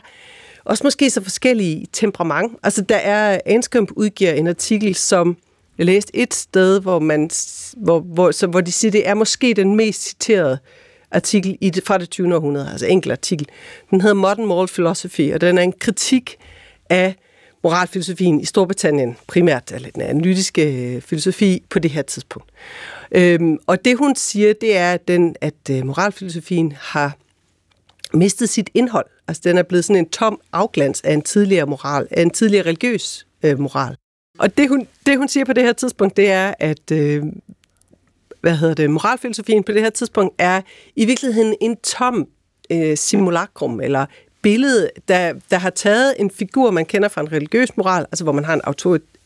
også måske så forskellige i temperament. Altså, der er, Anscombe udgiver en artikel, som jeg læste et sted, hvor, man, hvor, hvor, så, hvor de siger, det er måske den mest citerede artikel i det, fra det 20. århundrede, altså enkelt artikel. Den hedder Modern Moral Philosophy, og den er en kritik af moralfilosofien i Storbritannien, primært, eller den analytiske øh, filosofi på det her tidspunkt. Øhm, og det hun siger, det er, at, den, at øh, moralfilosofien har mistet sit indhold. Altså den er blevet sådan en tom afglans af en tidligere moral, af en tidligere religiøs øh, moral. Og det hun, det hun siger på det her tidspunkt, det er, at øh, hvad hedder det, moralfilosofien på det her tidspunkt er i virkeligheden en tom øh, simulakrum, eller billede, der, der har taget en figur, man kender fra en religiøs moral, altså hvor man har en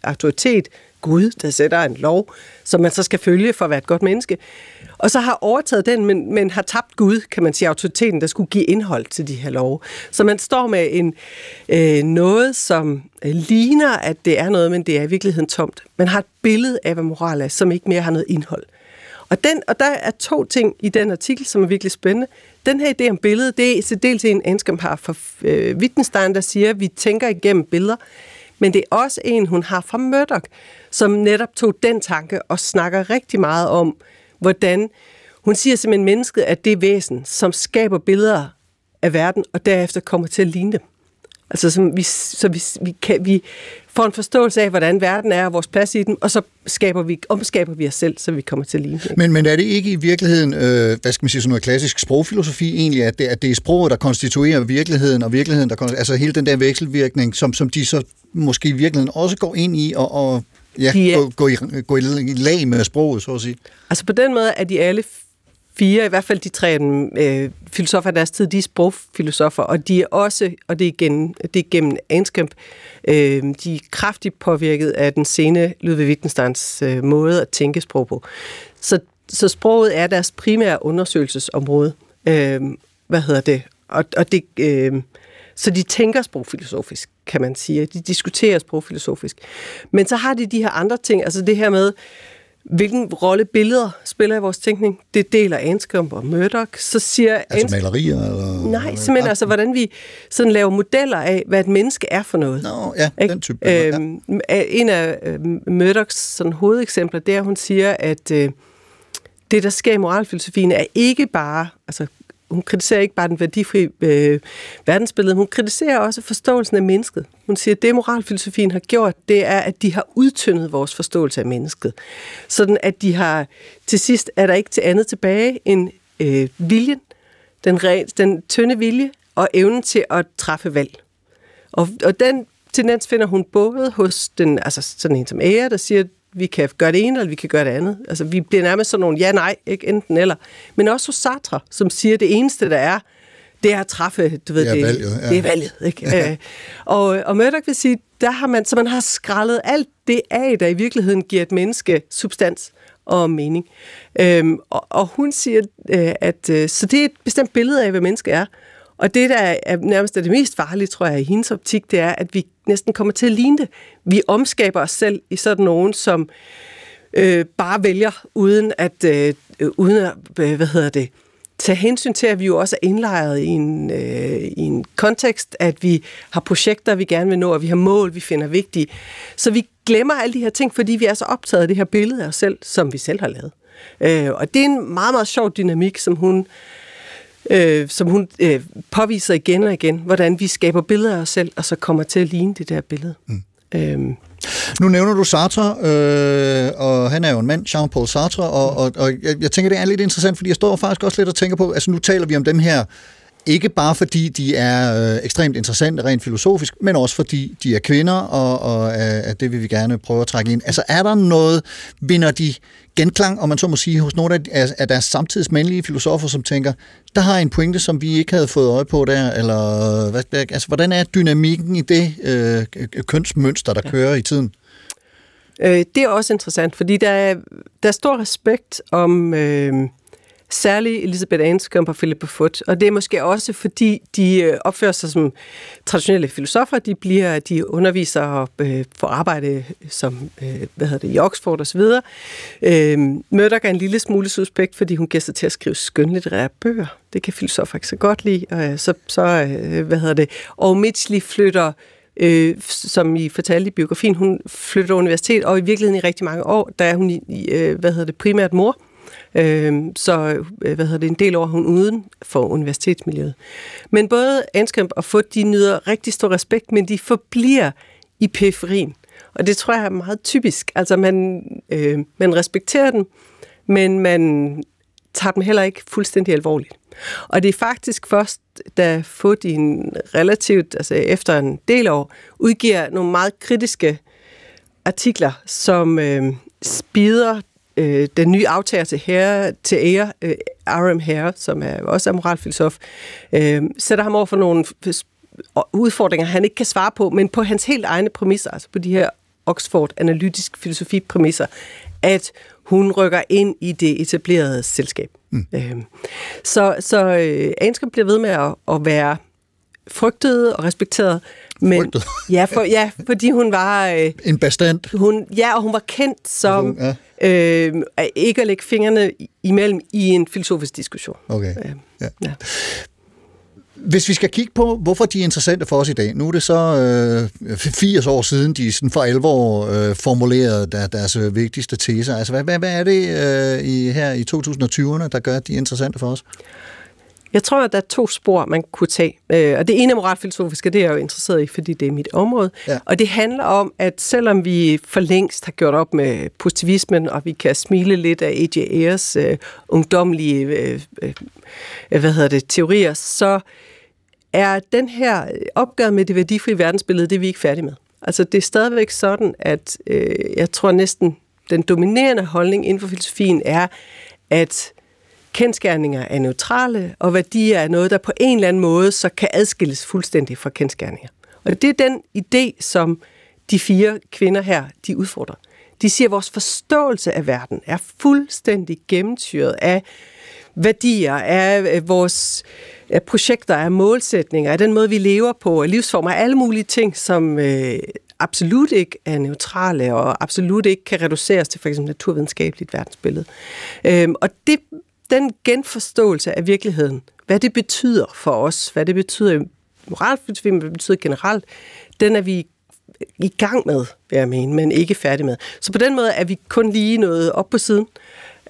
autoritet, Gud, der sætter en lov, som man så skal følge for at være et godt menneske, og så har overtaget den, men, men har tabt Gud, kan man sige, autoriteten, der skulle give indhold til de her love. Så man står med en øh, noget, som øh, ligner, at det er noget, men det er i virkeligheden tomt. Man har et billede af, hvad moral er, som ikke mere har noget indhold. Og, den, og der er to ting i den artikel, som er virkelig spændende. Den her idé om billedet, det er til dels en Anscombe har fra øh, Wittgenstein, der siger, at vi tænker igennem billeder, men det er også en, hun har fra Murdoch, som netop tog den tanke og snakker rigtig meget om, hvordan hun siger simpelthen, at mennesket er det væsen, som skaber billeder af verden, og derefter kommer til at ligne dem. Altså, som vi, så vi, vi, kan, vi får en forståelse af, hvordan verden er og vores plads i den, og så skaber vi, omskaber vi os selv, så vi kommer til at ligne. Men, men er det ikke i virkeligheden, øh, hvad skal man sige, sådan noget klassisk sprogfilosofi egentlig, at det, at det er sproget, der konstituerer virkeligheden, og virkeligheden, der altså hele den der vekselvirkning, som, som de så måske i virkeligheden også går ind i, og, og ja, De er- gå, gå, i, gå i lag med sproget, så at sige. Altså på den måde er de alle fire, i hvert fald de tre mm, øh, filosofer af deres tid, de er sprogfilosofer, og de er også, og det er, igen, det er gennem Anskamp, øh, de er kraftigt påvirket af den sene Ludwig Wittgensteins øh, måde at tænke sprog på. Så, så sproget er deres primære undersøgelsesområde. Øh, hvad hedder det? Og, og det øh, så de tænker sprogfilosofisk, kan man sige. De diskuterer sprogfilosofisk. Men så har de de her andre ting, altså det her med, hvilken rolle billeder spiller i vores tænkning. Det deler Anscombe og Murdoch. Så siger Altså Anscombe- malerier? Eller, Nej, simpelthen altså, hvordan vi sådan laver modeller af, hvad et menneske er for noget. Nå, ja, Ikke? den type. Øhm, ja. En af øh, Murdochs sådan, hovedeksempler, det er, at hun siger, at øh, det, der sker i moralfilosofien, er ikke bare, altså hun kritiserer ikke bare den værdifri øh, verdensbillede, hun kritiserer også forståelsen af mennesket. Hun siger, at det moralfilosofien har gjort, det er, at de har udtyndet vores forståelse af mennesket. Sådan at de har, til sidst er der ikke til andet tilbage end øh, viljen, den, ren, den tynde vilje og evnen til at træffe valg. Og, og den tendens finder hun både hos den, altså sådan en som Ære, der siger, vi kan gøre det ene, eller vi kan gøre det andet. Altså, vi bliver nærmest sådan nogle ja-nej, ikke enten eller. Men også hos Sartre, som siger, at det eneste, der er, det er at træffe, du ved, Det er valget, ja. det er valget, ikke? *laughs* Øh, og, og Murdoch vil sige, der har man, så man har skrællet alt det af, der i virkeligheden giver et menneske substans og mening. Øhm, og, og hun siger, øh, at øh, så det er et bestemt billede af, hvad mennesket er. Og det, der er nærmest er det mest farlige, tror jeg, i hendes optik, det er, at vi næsten kommer til at ligne det. Vi omskaber os selv i sådan nogen, som øh, bare vælger, uden at, øh, uden at øh, hvad hedder det, tage hensyn til, at vi jo også er indlejret i en, øh, i en kontekst, at vi har projekter, vi gerne vil nå, og vi har mål, vi finder vigtige. Så vi glemmer alle de her ting, fordi vi er så optaget af det her billede af os selv, som vi selv har lavet. Øh, og det er en meget, meget sjov dynamik, som hun, øh, som hun øh, påviser igen og igen, hvordan vi skaber billeder af os selv, og så kommer til at ligne det der billede. Mm. Øhm, Nu nævner du Sartre, øh, og han er jo en mand, Jean-Paul Sartre, og, og, og jeg, jeg tænker, det er lidt interessant, fordi jeg står faktisk også lidt og tænker på, altså nu taler vi om dem her, ikke bare fordi de er øh, ekstremt interessante rent filosofisk, men også fordi de er kvinder, og, og øh, det vil vi gerne prøve at trække ind. Altså er der noget, vinder de genklang, om man så må sige, hos nogle af, af, deres samtids mandlige filosofer, som tænker, der har en pointe, som vi ikke havde fået øje på der, eller hvad, altså, hvordan er dynamikken i det øh, kønsmønster, der ja. kører i tiden? Øh, det er også interessant, fordi der er, der er stor respekt om øh, særligt Elisabeth Anscombe og Philippa Foot, og det er måske også fordi, de øh, opfører sig som traditionelle filosofer, de bliver de underviser og øh, får arbejde som, øh, hvad hedder det, i Oxford osv. Øh, Murdoch er en lille smule suspekt, fordi hun giver sig til at skrive skønlitterære bøger. Det kan filosofer ikke så godt lide, og øh, så, så øh, hvad hedder det, og Mitchley flytter øh, som I fortalte i biografien, hun flytter universitet, og i virkeligheden i rigtig mange år, der er hun i, øh, hvad hedder det, primært mor. Øhm, øh, så hvad hedder det, en del år hun uden for universitetsmiljøet. Men både Anskamp og Foot, de nyder rigtig stor respekt, men de forbliver i periferien. Og det tror jeg er meget typisk. Altså man, øh, man respekterer dem, men man tager dem heller ikke fuldstændig alvorligt. Og det er faktisk først, da Foot i en relativt, altså efter en del år, udgiver nogle meget kritiske artikler, som øh, spider øh, den nye aftager til, herre, til ære, øh, R.M. Hare, som er også er moralfilosof, øh, sætter ham over for nogle udfordringer, han ikke kan svare på, men på hans helt egne præmisser, altså på de her Oxford analytisk filosofi præmisser, at hun rykker ind i det etablerede selskab. Mm. Øhm, så så øh, Anscombe bliver ved med at, at være frygtet og respekteret. Men, Frygtet? *laughs* ja, for, ja, fordi hun var... Øh, En bestand. hun, ja, og hun var kendt som Ja. øh, at ikke at lægge fingrene imellem i en filosofisk diskussion. Okay. Øh, Ja. ja. Hvis vi skal kigge på, hvorfor de er interessante for os i dag. Nu er det så øh, 80 år siden, de sådan for alvor øh, formulerede der, deres vigtigste teser. Altså, hvad, hvad, hvad er det øh, i, her i 2020'erne, der gør, at de er interessante for os? Jeg tror, at der er to spor, man kunne tage. Øh, Og det ene er moralfilosofiske, det er jeg jo interesseret i, fordi det er mit område. Ja. Og det handler om, at selvom vi for længst har gjort op med positivismen, og vi kan smile lidt af A.J. Ayers øh, ungdomlige øh, øh, hvad hedder det, teorier, så er den her opgør med det værdifrie verdensbillede, det er vi ikke færdige med. Altså det er stadigvæk sådan, at øh, jeg tror næsten den dominerende holdning inden for filosofien er, at kendskærninger er neutrale, og værdier er noget, der på en eller anden måde så kan adskilles fuldstændig fra kendskærninger. Og det er den idé, som de fire kvinder her, de udfordrer. De siger, at vores forståelse af verden er fuldstændig gennemtyret af værdier, af vores af projekter, af målsætninger, af den måde, vi lever på, af livsformer, af alle mulige ting, som øh, absolut ikke er neutrale og absolut ikke kan reduceres til for eksempel naturvidenskabeligt verdensbillede. Øhm, og det, den genforståelse af virkeligheden, hvad det betyder for os, hvad det betyder i moralfilosofi, hvad det betyder generelt, den er vi i gang med, vil jeg mene, men ikke færdig med. Så på den måde er vi kun lige noget op på siden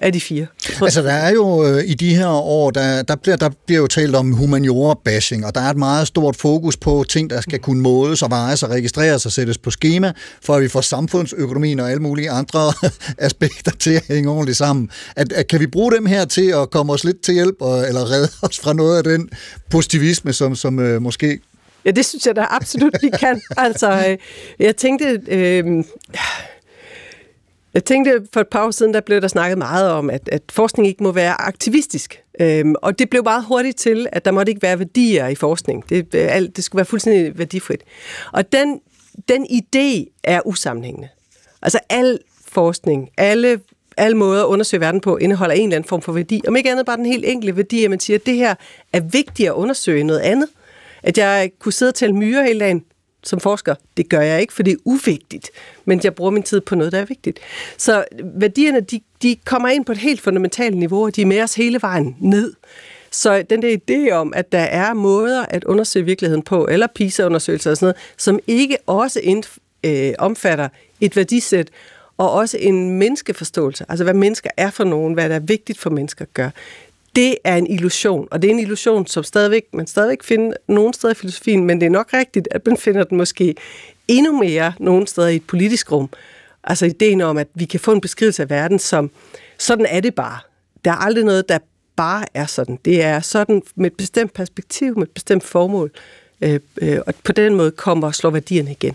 af de fire. Altså, der er jo øh, i de her år, der, der, bliver, der bliver jo talt om humaniora-bashing, og der er et meget stort fokus på ting, der skal kunne måles og vejes og registreres og sættes på schema, for at vi får samfundsøkonomien og alle mulige andre *laughs* aspekter til at hænge ordentligt sammen. At, at, kan vi bruge dem her til at komme os lidt til hjælp, og, eller redde os fra noget af den positivisme, som, som øh, måske Ja, det synes jeg da absolut, vi kan. Altså, øh, jeg tænkte, øh, jeg tænkte, for et par år siden, der blev der snakket meget om, at, at forskning ikke må være aktivistisk. Øhm, og det blev meget hurtigt til, at der måtte ikke være værdier i forskning. Det, øh, alt, det skulle være fuldstændig værdifrit. Og den, den idé er usammenhængende. Altså al forskning, alle, alle måder at undersøge verden på, indeholder en eller anden form for værdi. Om ikke andet bare den helt enkle værdi, at man siger, at det her er vigtigt at undersøge noget andet. At jeg kunne sidde og tælle myrer hele dagen, som forsker. Det gør jeg ikke, for det er uvigtigt, men jeg bruger min tid på noget, der er vigtigt. Så værdierne, de, de kommer ind på et helt fundamentalt niveau, og de er med os hele vejen ned. Så den der idé om, at der er måder at undersøge virkeligheden på, eller PISA-undersøgelser og sådan noget, som ikke også ind, øh, omfatter et værdisæt, og også en menneskeforståelse, altså hvad mennesker er for nogen, hvad der er vigtigt for mennesker at gøre, det er en illusion, og det er en illusion, som stadigvæk, man stadigvæk finder nogen steder i filosofien, men det er nok rigtigt, at man finder den måske endnu mere nogen steder i et politisk rum. Altså ideen om, at vi kan få en beskrivelse af verden som, sådan er det bare. Der er aldrig noget, der bare er sådan. Det er sådan med et bestemt perspektiv, med et bestemt formål, øh, øh, og på den måde kommer og slår værdierne igen.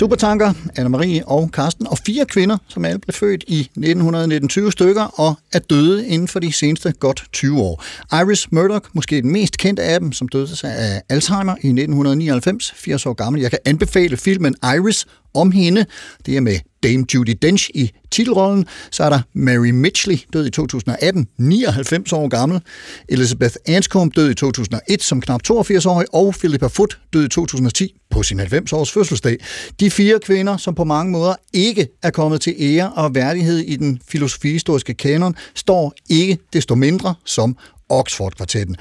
Supertanker, Anna-Marie og Karsten, og fire kvinder, som alle blev født i 1919 stykker og er døde inden for de seneste godt 20 år. Iris Murdoch, måske den mest kendte af dem, som døde sig af Alzheimer i 1999, 80 år gammel. Jeg kan anbefale filmen Iris om hende. Det er med Dame Judy Dench i titelrollen. Så er der Mary Mitchley, død i 2018, 99 år gammel. Elizabeth Anscombe, død i 2001 som knap 82-årig. Og Philippa Foot, død i 2010 på sin 90-års fødselsdag. De fire kvinder, som på mange måder ikke er kommet til ære og værdighed i den filosofihistoriske kanon, står ikke desto mindre som Oxford-kvartetten.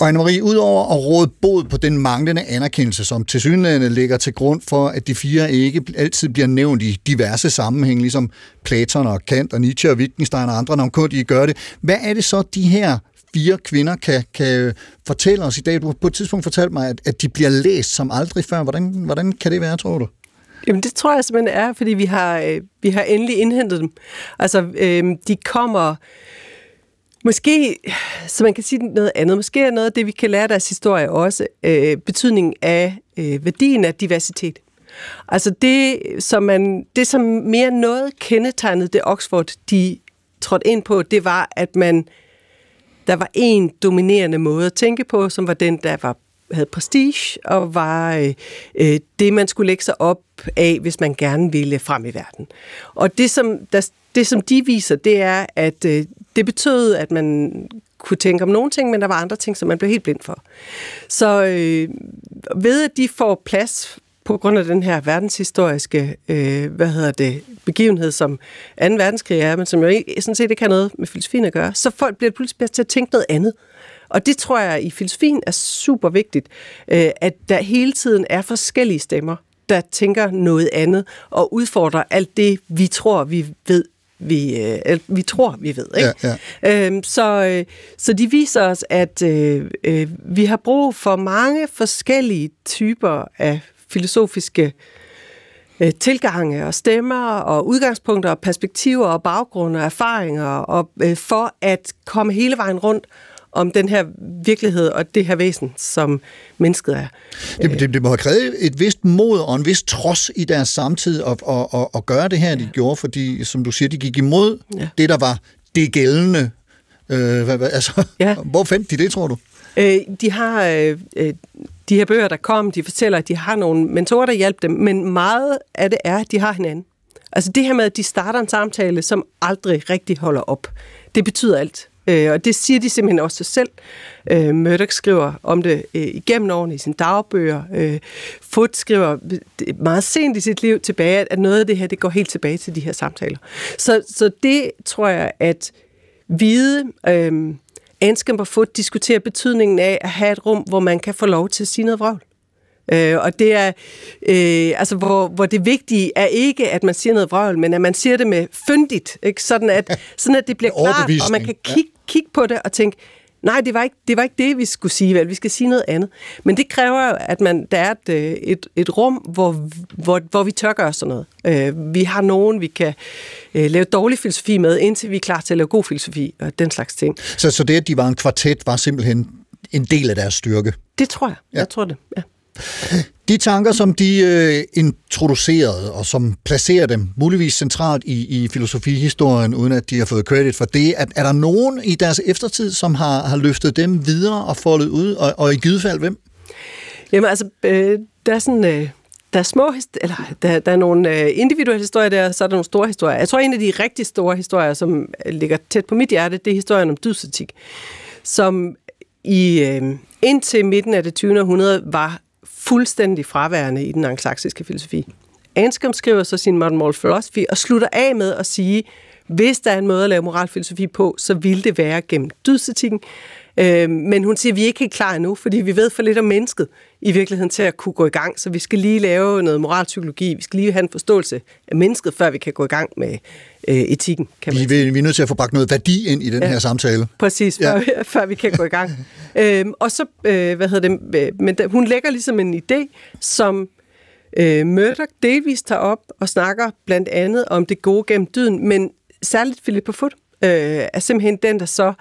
Og Anne-Marie, udover at råde bod på den manglende anerkendelse, som til synligheden ligger til grund for, at de fire ikke altid bliver nævnt i diverse sammenhænge, ligesom Platon og Kant og Nietzsche og Wittgenstein og andre, når kun de gør det. Hvad er det så, de her fire kvinder kan, kan fortælle os i dag? Du har på et tidspunkt fortalt mig, at, at de bliver læst som aldrig før. Hvordan, hvordan kan det være, tror du? Jamen det tror jeg simpelthen er, fordi vi har, øh, vi har endelig indhentet dem. Altså, øh, de kommer... Måske, så man kan sige noget andet, måske er noget af det, vi kan lære deres historie også, øh, betydningen af øh, værdien af diversitet. Altså det, som man, det, som mere noget kendetegnede det Oxford, de trådte ind på, det var, at man, der var en dominerende måde at tænke på, som var den, der var havde prestige og var øh, øh, det, man skulle lægge sig op af, hvis man gerne ville frem i verden. Og det, som, der, det, som de viser, det er, at øh, det betød, at man kunne tænke om nogle ting, men der var andre ting, som man blev helt blind for. Så øh, ved at de får plads på grund af den her verdenshistoriske øh, hvad hedder det, begivenhed, som 2. verdenskrig er, men som jo ikke, sådan set ikke har noget med filosofien at gøre, så folk bliver pludselig til at tænke noget andet. Og det tror jeg i filosofien er super vigtigt, øh, at der hele tiden er forskellige stemmer, der tænker noget andet og udfordrer alt det, vi tror, vi ved, vi, øh, vi tror, vi ved. Ikke? Ja, ja. Øhm, så, øh, så de viser os, at øh, øh, vi har brug for mange forskellige typer af filosofiske øh, tilgange og stemmer og udgangspunkter og perspektiver og baggrunde og erfaringer og øh, for at komme hele vejen rundt om den her virkelighed og det her væsen, som mennesket er. Det, det, det må have krævet et vist mod og en vis trods i deres samtid at, at, at, at gøre det her, de gjorde, fordi, som du siger, de gik imod Ja. det, der var det gældende. Øh, hvad, hvad, altså, Ja. Hvor fandt de det, tror du? Øh, de har øh, øh, de her bøger, der kom, de fortæller, at de har nogle mentorer, der hjælper dem, men meget af det er, at de har hinanden. Altså det her med, at de starter en samtale, som aldrig rigtig holder op, det betyder alt. Øh, og det siger de simpelthen også sig selv. Øh, Murdoch skriver om det øh, igennem årene i sine dagbøger. Øh, Foot skriver meget sent i sit liv tilbage, at noget af det her, det går helt tilbage til de her samtaler. Så, så det tror jeg, at vide... Øh, Anscombe og Foot diskuterer betydningen af at have et rum, hvor man kan få lov til at sige noget vrøvl. Øh, og det er, øh, altså, hvor, hvor det vigtige er ikke, at man siger noget vrøvl, men at man siger det med fyndigt, ikke? Sådan, at, *laughs* sådan at det bliver klart, og man kan kigge, kigge på det og tænke, nej, det var, ikke, det var ikke det, vi skulle sige, vel? Vi skal sige noget andet. Men det kræver, at man, der er et, øh, et, et rum, hvor, hvor, hvor vi tør gøre sådan noget. Øh, vi har nogen, vi kan øh, lave dårlig filosofi med, indtil vi er klar til at lave god filosofi og den slags ting. Så, så det, at de var en kvartet, var simpelthen en del af deres styrke. Det tror jeg. Ja. Jeg tror det, ja. De tanker, som de øh, introducerede, og som placerer dem muligvis centralt i, i filosofihistorien, uden at de har fået credit for det, er, er der nogen i deres eftertid, som har, har løftet dem videre og foldet ud, og, og i givet fald hvem? Jamen altså, øh, der er sådan... Øh, der er små eller der, der er nogle øh, individuelle historier der, så er der nogle store historier. Jeg tror, en af de rigtig store historier, som øh, ligger tæt på mit hjerte, det er historien om dydsetik, som i øh, indtil midten af det 20. århundrede var fuldstændig fraværende i den anglosaksiske filosofi. Anscombe skriver så sin Modern Moral Philosophy og slutter af med at sige, hvis der er en måde at lave moralfilosofi på, så vil det være gennem dydsetikken. Øh, men hun siger, at vi er ikke helt klar endnu, fordi vi ved for lidt om mennesket i virkeligheden til at kunne gå i gang. Så vi skal lige lave noget moralpsykologi. Vi skal lige have en forståelse af mennesket, før vi kan gå i gang med øh, etikken. Kan man Vi, vi, vi er nødt til at få bragt noget værdi ind i den ja. her samtale. Præcis, før, ja. *laughs* før vi kan gå i gang. øhm, og så, øh, hvad hedder det, øh, men da, hun lægger ligesom en idé, som øh, Murdoch delvist tager op og snakker blandt andet om det gode gennem dyden, men særligt Philippa Foot øh, er simpelthen den, der så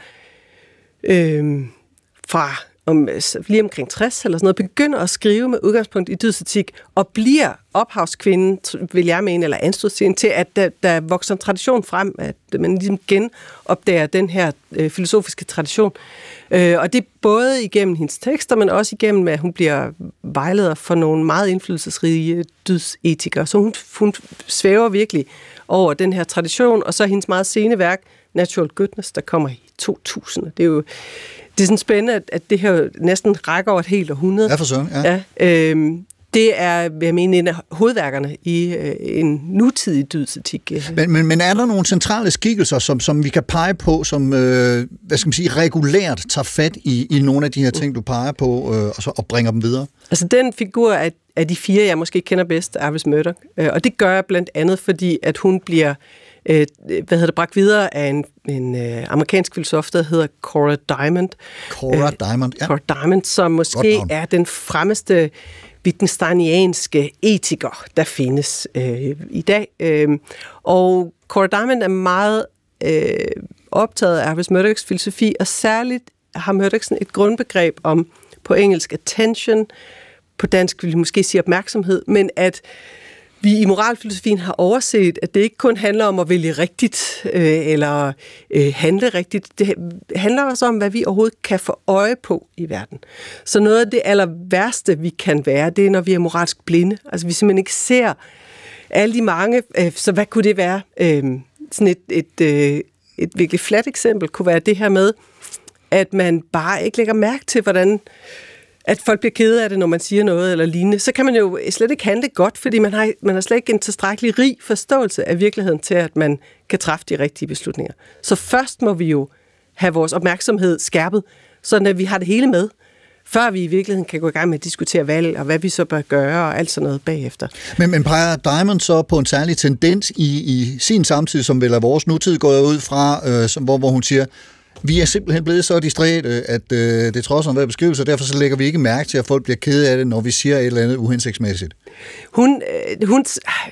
øh, fra om, øh, lige omkring 60 eller sådan noget, begynder at skrive med udgangspunkt i dydsetik, og bliver ophavskvinden, vil jeg mene, eller anstødstjen til, at der, der vokser en tradition frem, at man ligesom genopdager den her øh, filosofiske tradition. Øh, og det er både igennem hendes tekster, men også igennem, at hun bliver vejleder for nogle meget indflydelsesrige dydsetikere. Så hun, hun svæver virkelig over den her tradition, og så hendes meget sene værk, Natural Goodness, der kommer i 2000. Det er jo det er sådan spændende, at, at det her næsten rækker over et helt århundrede. Ja, for søren, ja. ja øhm, det er, jeg mene, en af hovedværkerne i øh, en nutidig dydsetik. Men, men, men er der nogle centrale skikkelser, som, som vi kan pege på, som øh, hvad skal man sige, regulært tager fat i, i nogle af de her ting, du peger på, øh, og, så, og bringer dem videre? Altså den figur af, af de fire, jeg måske kender bedst, er Iris Murdoch. Øh, og det gør jeg blandt andet, fordi at hun bliver øh, hvad hedder det, bragt videre af en, en øh, amerikansk filosof, der hedder Cora Diamond. Cora Diamond, ja. Cora Diamond, som måske er den fremmeste Wittgensteinianske etiker, der findes øh, i dag. Øh, og Cora Diamond er meget øh, optaget af Iris Murdochs filosofi, og særligt har Murdoch sådan et grundbegreb om på engelsk attention, på dansk vil vi måske sige opmærksomhed, men at vi i moralfilosofien har overset, at det ikke kun handler om at vælge rigtigt øh, eller øh, handle rigtigt. Det handler også om, hvad vi overhovedet kan få øje på i verden. Så noget af det aller værste, vi kan være, det er, når vi er moralsk blinde. Altså vi simpelthen ikke ser alle de mange. Øh, så hvad kunne det være? Øh, sådan et, et, øh, et virkelig fladt eksempel kunne være det her med, at man bare ikke lægger mærke til, hvordan at folk bliver kede af det, når man siger noget eller lignende, så kan man jo slet ikke handle godt, fordi man har, man har slet ikke en tilstrækkelig rig forståelse af virkeligheden til, at man kan træffe de rigtige beslutninger. Så først må vi jo have vores opmærksomhed skærpet, så at vi har det hele med, før vi i virkeligheden kan gå i gang med at diskutere valg, og hvad vi så bør gøre, og alt sådan noget bagefter. Men, men peger Diamond så på en særlig tendens i, i sin samtid, som vel er vores nutid, går jeg ud fra, øh, som, hvor, hvor hun siger, vi er simpelthen blevet så distræte, øh, at øh, det trods om hvad beskrivelse, og derfor så lægger vi ikke mærke til, at folk bliver kede af det, når vi siger et eller andet uhensigtsmæssigt. Hun, øh, hun,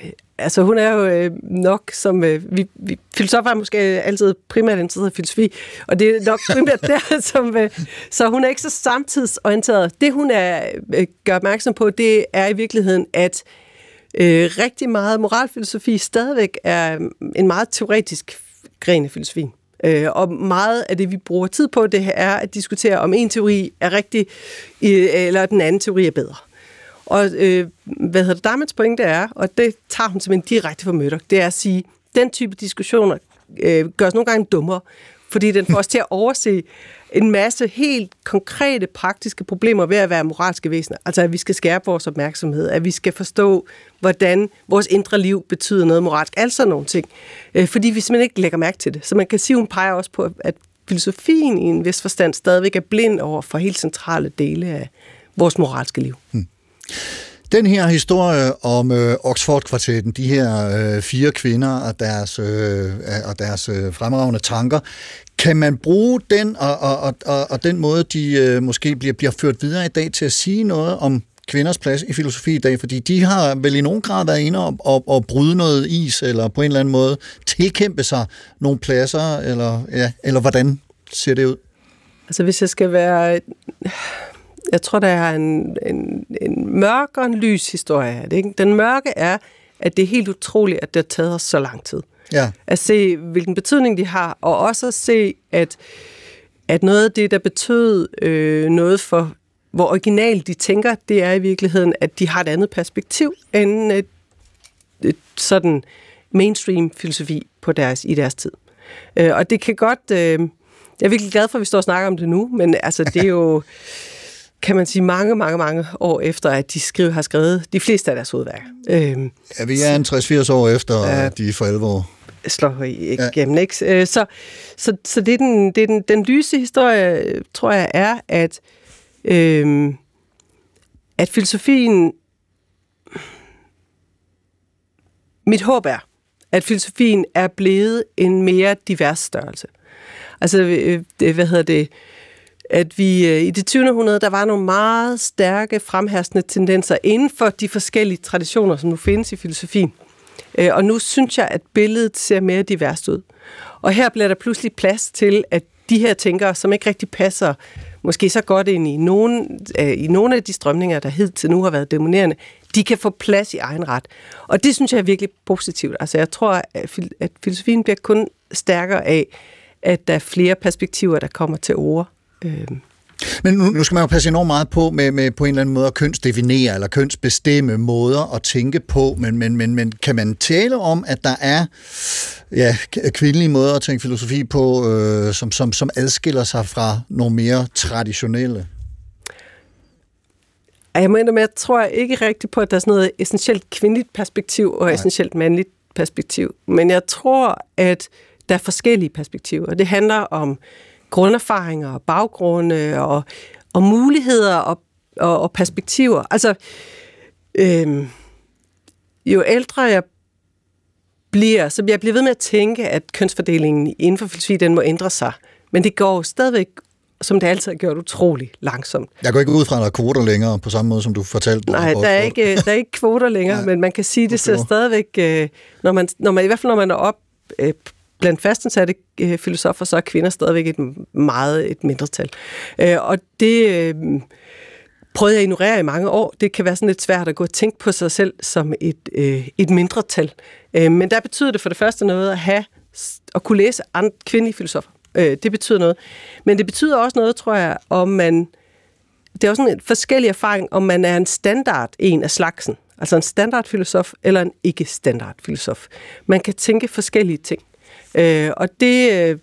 øh, altså hun er jo øh, nok som, øh, vi, vi filosofer er måske altid primært interesseret i filosofi, og det er nok primært *laughs* der, som, øh, så hun er ikke så samtidsorienteret. Det hun er, øh, gør opmærksom på, det er i virkeligheden, at øh, rigtig meget moralfilosofi stadigvæk er mm, en meget teoretisk gren af filosofi. Øh, og meget af det, vi bruger tid på, det er at diskutere, om en teori er rigtig, eller den anden teori er bedre. Og øh, hvad hedder det, Damets pointe er, og det tager hun simpelthen direkte fra Murdoch, det er at sige, den type diskussioner øh, gør os nogle gange dummere, fordi den får os til at overse en masse helt konkrete, praktiske problemer ved at være moralske væsener. Altså, at vi skal skærpe vores opmærksomhed, at vi skal forstå, hvordan vores indre liv betyder noget moralsk. Altså nogle ting. Øh, fordi vi simpelthen ikke lægger mærke til det. Så man kan sige, hun peger også på, at filosofien i en vis forstand stadigvæk er blind over for helt centrale dele af vores moralske liv. Hmm. Den her historie om øh, Oxford-kvartetten, de her øh, fire kvinder og deres, øh, og deres øh, fremragende tanker, kan man bruge den og, og, og, og den måde, de øh, måske bliver, bliver ført videre i dag til at sige noget om kvinders plads i filosofi i dag? Fordi de har vel i nogen grad været inde og, og, og bryde noget is, eller på en eller anden måde tilkæmpe sig nogle pladser, eller, ja, eller hvordan ser det ud? Altså hvis jeg skal være... Jeg tror, der er en, en, en mørk og en lys historie af det. Ikke? Den mørke er, at det er helt utroligt, at det har taget os så lang tid. Ja. At se, hvilken betydning de har, og også at se, at, at noget af det, der betød øh, noget for, hvor originalt de tænker, det er i virkeligheden, at de har et andet perspektiv end et, et sådan mainstream filosofi på deres, i deres tid. Øh, og det kan godt... Øh, jeg er virkelig glad for, at vi står og snakker om det nu, men altså, det er jo, *laughs* kan man sige, mange, mange, mange år efter, at de skriver, har skrevet de fleste af deres hovedværker. Øh, Ja, vi er en 60-80 år efter ja. de for alvor. slår igennem. Ja. Ikke? Øh, Så, så, så det er den, det er den, den lyse historie, øh, tror jeg, er, at, øh, at filosofien... Mit håb er, at filosofien er blevet en mere divers størrelse. Altså, øh, det, hvad hedder det? At vi øh, i det 20. århundrede, der var nogle meget stærke fremherskende tendenser inden for de forskellige traditioner, som nu findes i filosofien. Øh, Og nu synes jeg, at billedet ser mere diverst ud. Og her bliver der pludselig plads til, at de her tænkere, som ikke rigtig passer måske så godt ind i nogle, øh, i nogle af de strømninger, der hidtil nu har været dominerende, de kan få plads i egen ret. Og det synes jeg er virkelig positivt. Altså jeg tror, at fil- at filosofien bliver kun stærkere af, at der er flere perspektiver, der kommer til ord. Øh, Men nu, nu skal man jo passe enormt meget på med, med på en eller anden måde at kønsdefinere eller kønsbestemme måder at tænke på, men, men, men, men kan man tale om, at der er ja, kvindelige måder at tænke filosofi på, øh, som, som, som adskiller sig fra nogle mere traditionelle? Jeg mener, men jeg tror ikke rigtig på, at der er sådan noget essentielt kvindeligt perspektiv og essentielt mandligt perspektiv. Men jeg tror, at der er forskellige perspektiver. Det handler om grunderfaringer og baggrunde og, og muligheder og, og, og perspektiver. Altså, øhm, jo ældre jeg bliver, så jeg bliver ved med at tænke, at kønsfordelingen inden for filosofi, den må ændre sig. Men det går stadigvæk, som det altid har gjort, utrolig langsomt. Jeg går ikke ud fra, at der er kvoter længere, på samme måde som du fortalte. Nej, der er ikke, der er ikke kvoter længere, *laughs* Nej. men man kan sige, det ser stadigvæk, øh, når man, når man, i hvert fald når man er op øh, blandt fastansatte øh, filosofer, så er kvinder stadigvæk et meget et mindretal. Øh, og det øh, prøvede jeg at ignorere i mange år. Det kan være sådan lidt svært at gå og tænke på sig selv som et, øh, et mindretal. Øh, men der betyder det for det første noget at have at kunne læse andre kvindelige filosofer. Øh, det betyder noget. Men det betyder også noget, tror jeg, om man det er også en forskellig erfaring, om man er en standard en af slagsen. Altså en standardfilosof eller en ikke-standardfilosof. Man kan tænke forskellige ting. Øh, og det... Øh,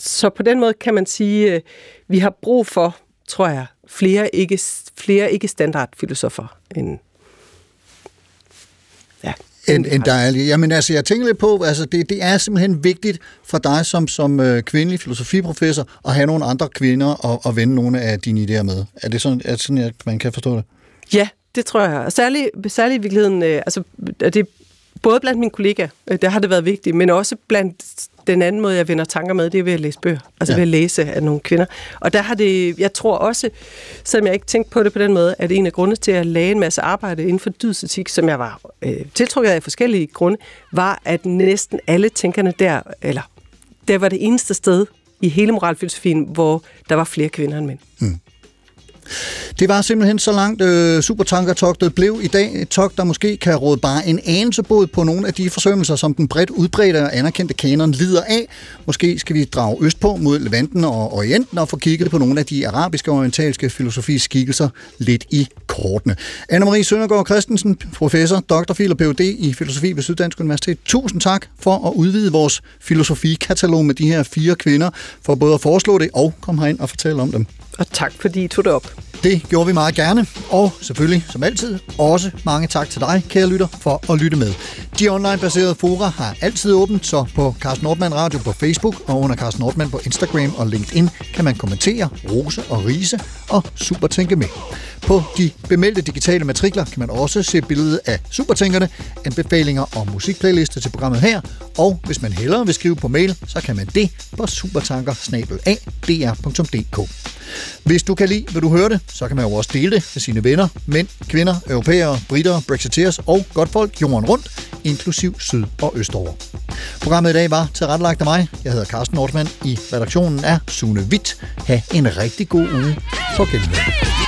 så på den måde kan man sige, øh, vi har brug for, tror jeg, flere ikke, flere ikke-standardfilosofer end... Ja, End, end der er, jamen altså, jeg tænker lidt på, altså det, det er simpelthen vigtigt for dig som, som øh, kvindelig filosofiprofessor at have nogle andre kvinder og, og vende nogle af dine idéer med. Er det sådan, er det sådan at man kan forstå det? Ja, det tror jeg. Og særligt, særligt i virkeligheden, øh, altså, det både blandt mine kollegaer, øh, der har det været vigtigt, men også blandt den anden måde, jeg vender tanker med, det er ved at læse bøger. Altså Ja. ved at læse af nogle kvinder. Og der har det, jeg tror også, selvom jeg ikke tænkte på det på den måde, at en af grundene til at lage en masse arbejde inden for dydsetik, som jeg var øh, tiltrukket af forskellige grunde, var, at næsten alle tænkerne der, eller det var det eneste sted i hele moralfilosofien, hvor der var flere kvinder end mænd. Det var simpelthen så langt øh, Supertankertogtet blev i dag. Et tog, der måske kan råde bare en anelse bod på nogle af de forsømmelser, som den bredt udbredte og anerkendte kanon lider af. Måske skal vi drage østpå mod Levanten og Orienten og få kigget på nogle af de arabiske og orientalske filosofiskikkelser lidt i kortene. Anne-Marie Søndergaard Christensen, professor, Dr. Phil og Ph.D. i filosofi ved Syddansk Universitet. Tusind tak for at udvide vores filosofikatalog med de her fire kvinder, for både at foreslå det og komme herind og fortælle om dem. Og tak, fordi I tog det op. Det gjorde vi meget gerne, og selvfølgelig, som altid, også mange tak til dig, kære lytter, for at lytte med. De online-baserede fora har altid åbent, så på Carsten Nordmann Radio på Facebook og under Carsten Nordmann på Instagram og LinkedIn kan man kommentere, rose og rise og supertænke med. På de bemeldte digitale matrikler kan man også se billedet af supertænkerne, anbefalinger og musikplaylister til programmet her, og hvis man hellere vil skrive på mail, så kan man det på supertanker hvis du kan lide, hvad du hørte, så kan man jo også dele det med sine venner, mænd, kvinder, europæere, britter, brexiteers og godt folk jorden rundt, inklusiv syd- og østover. Programmet i dag var tilrettelagt af mig. Jeg hedder Carsten Nordmann. I redaktionen er Sune Witt. Ha' en rigtig god uge. For genhør.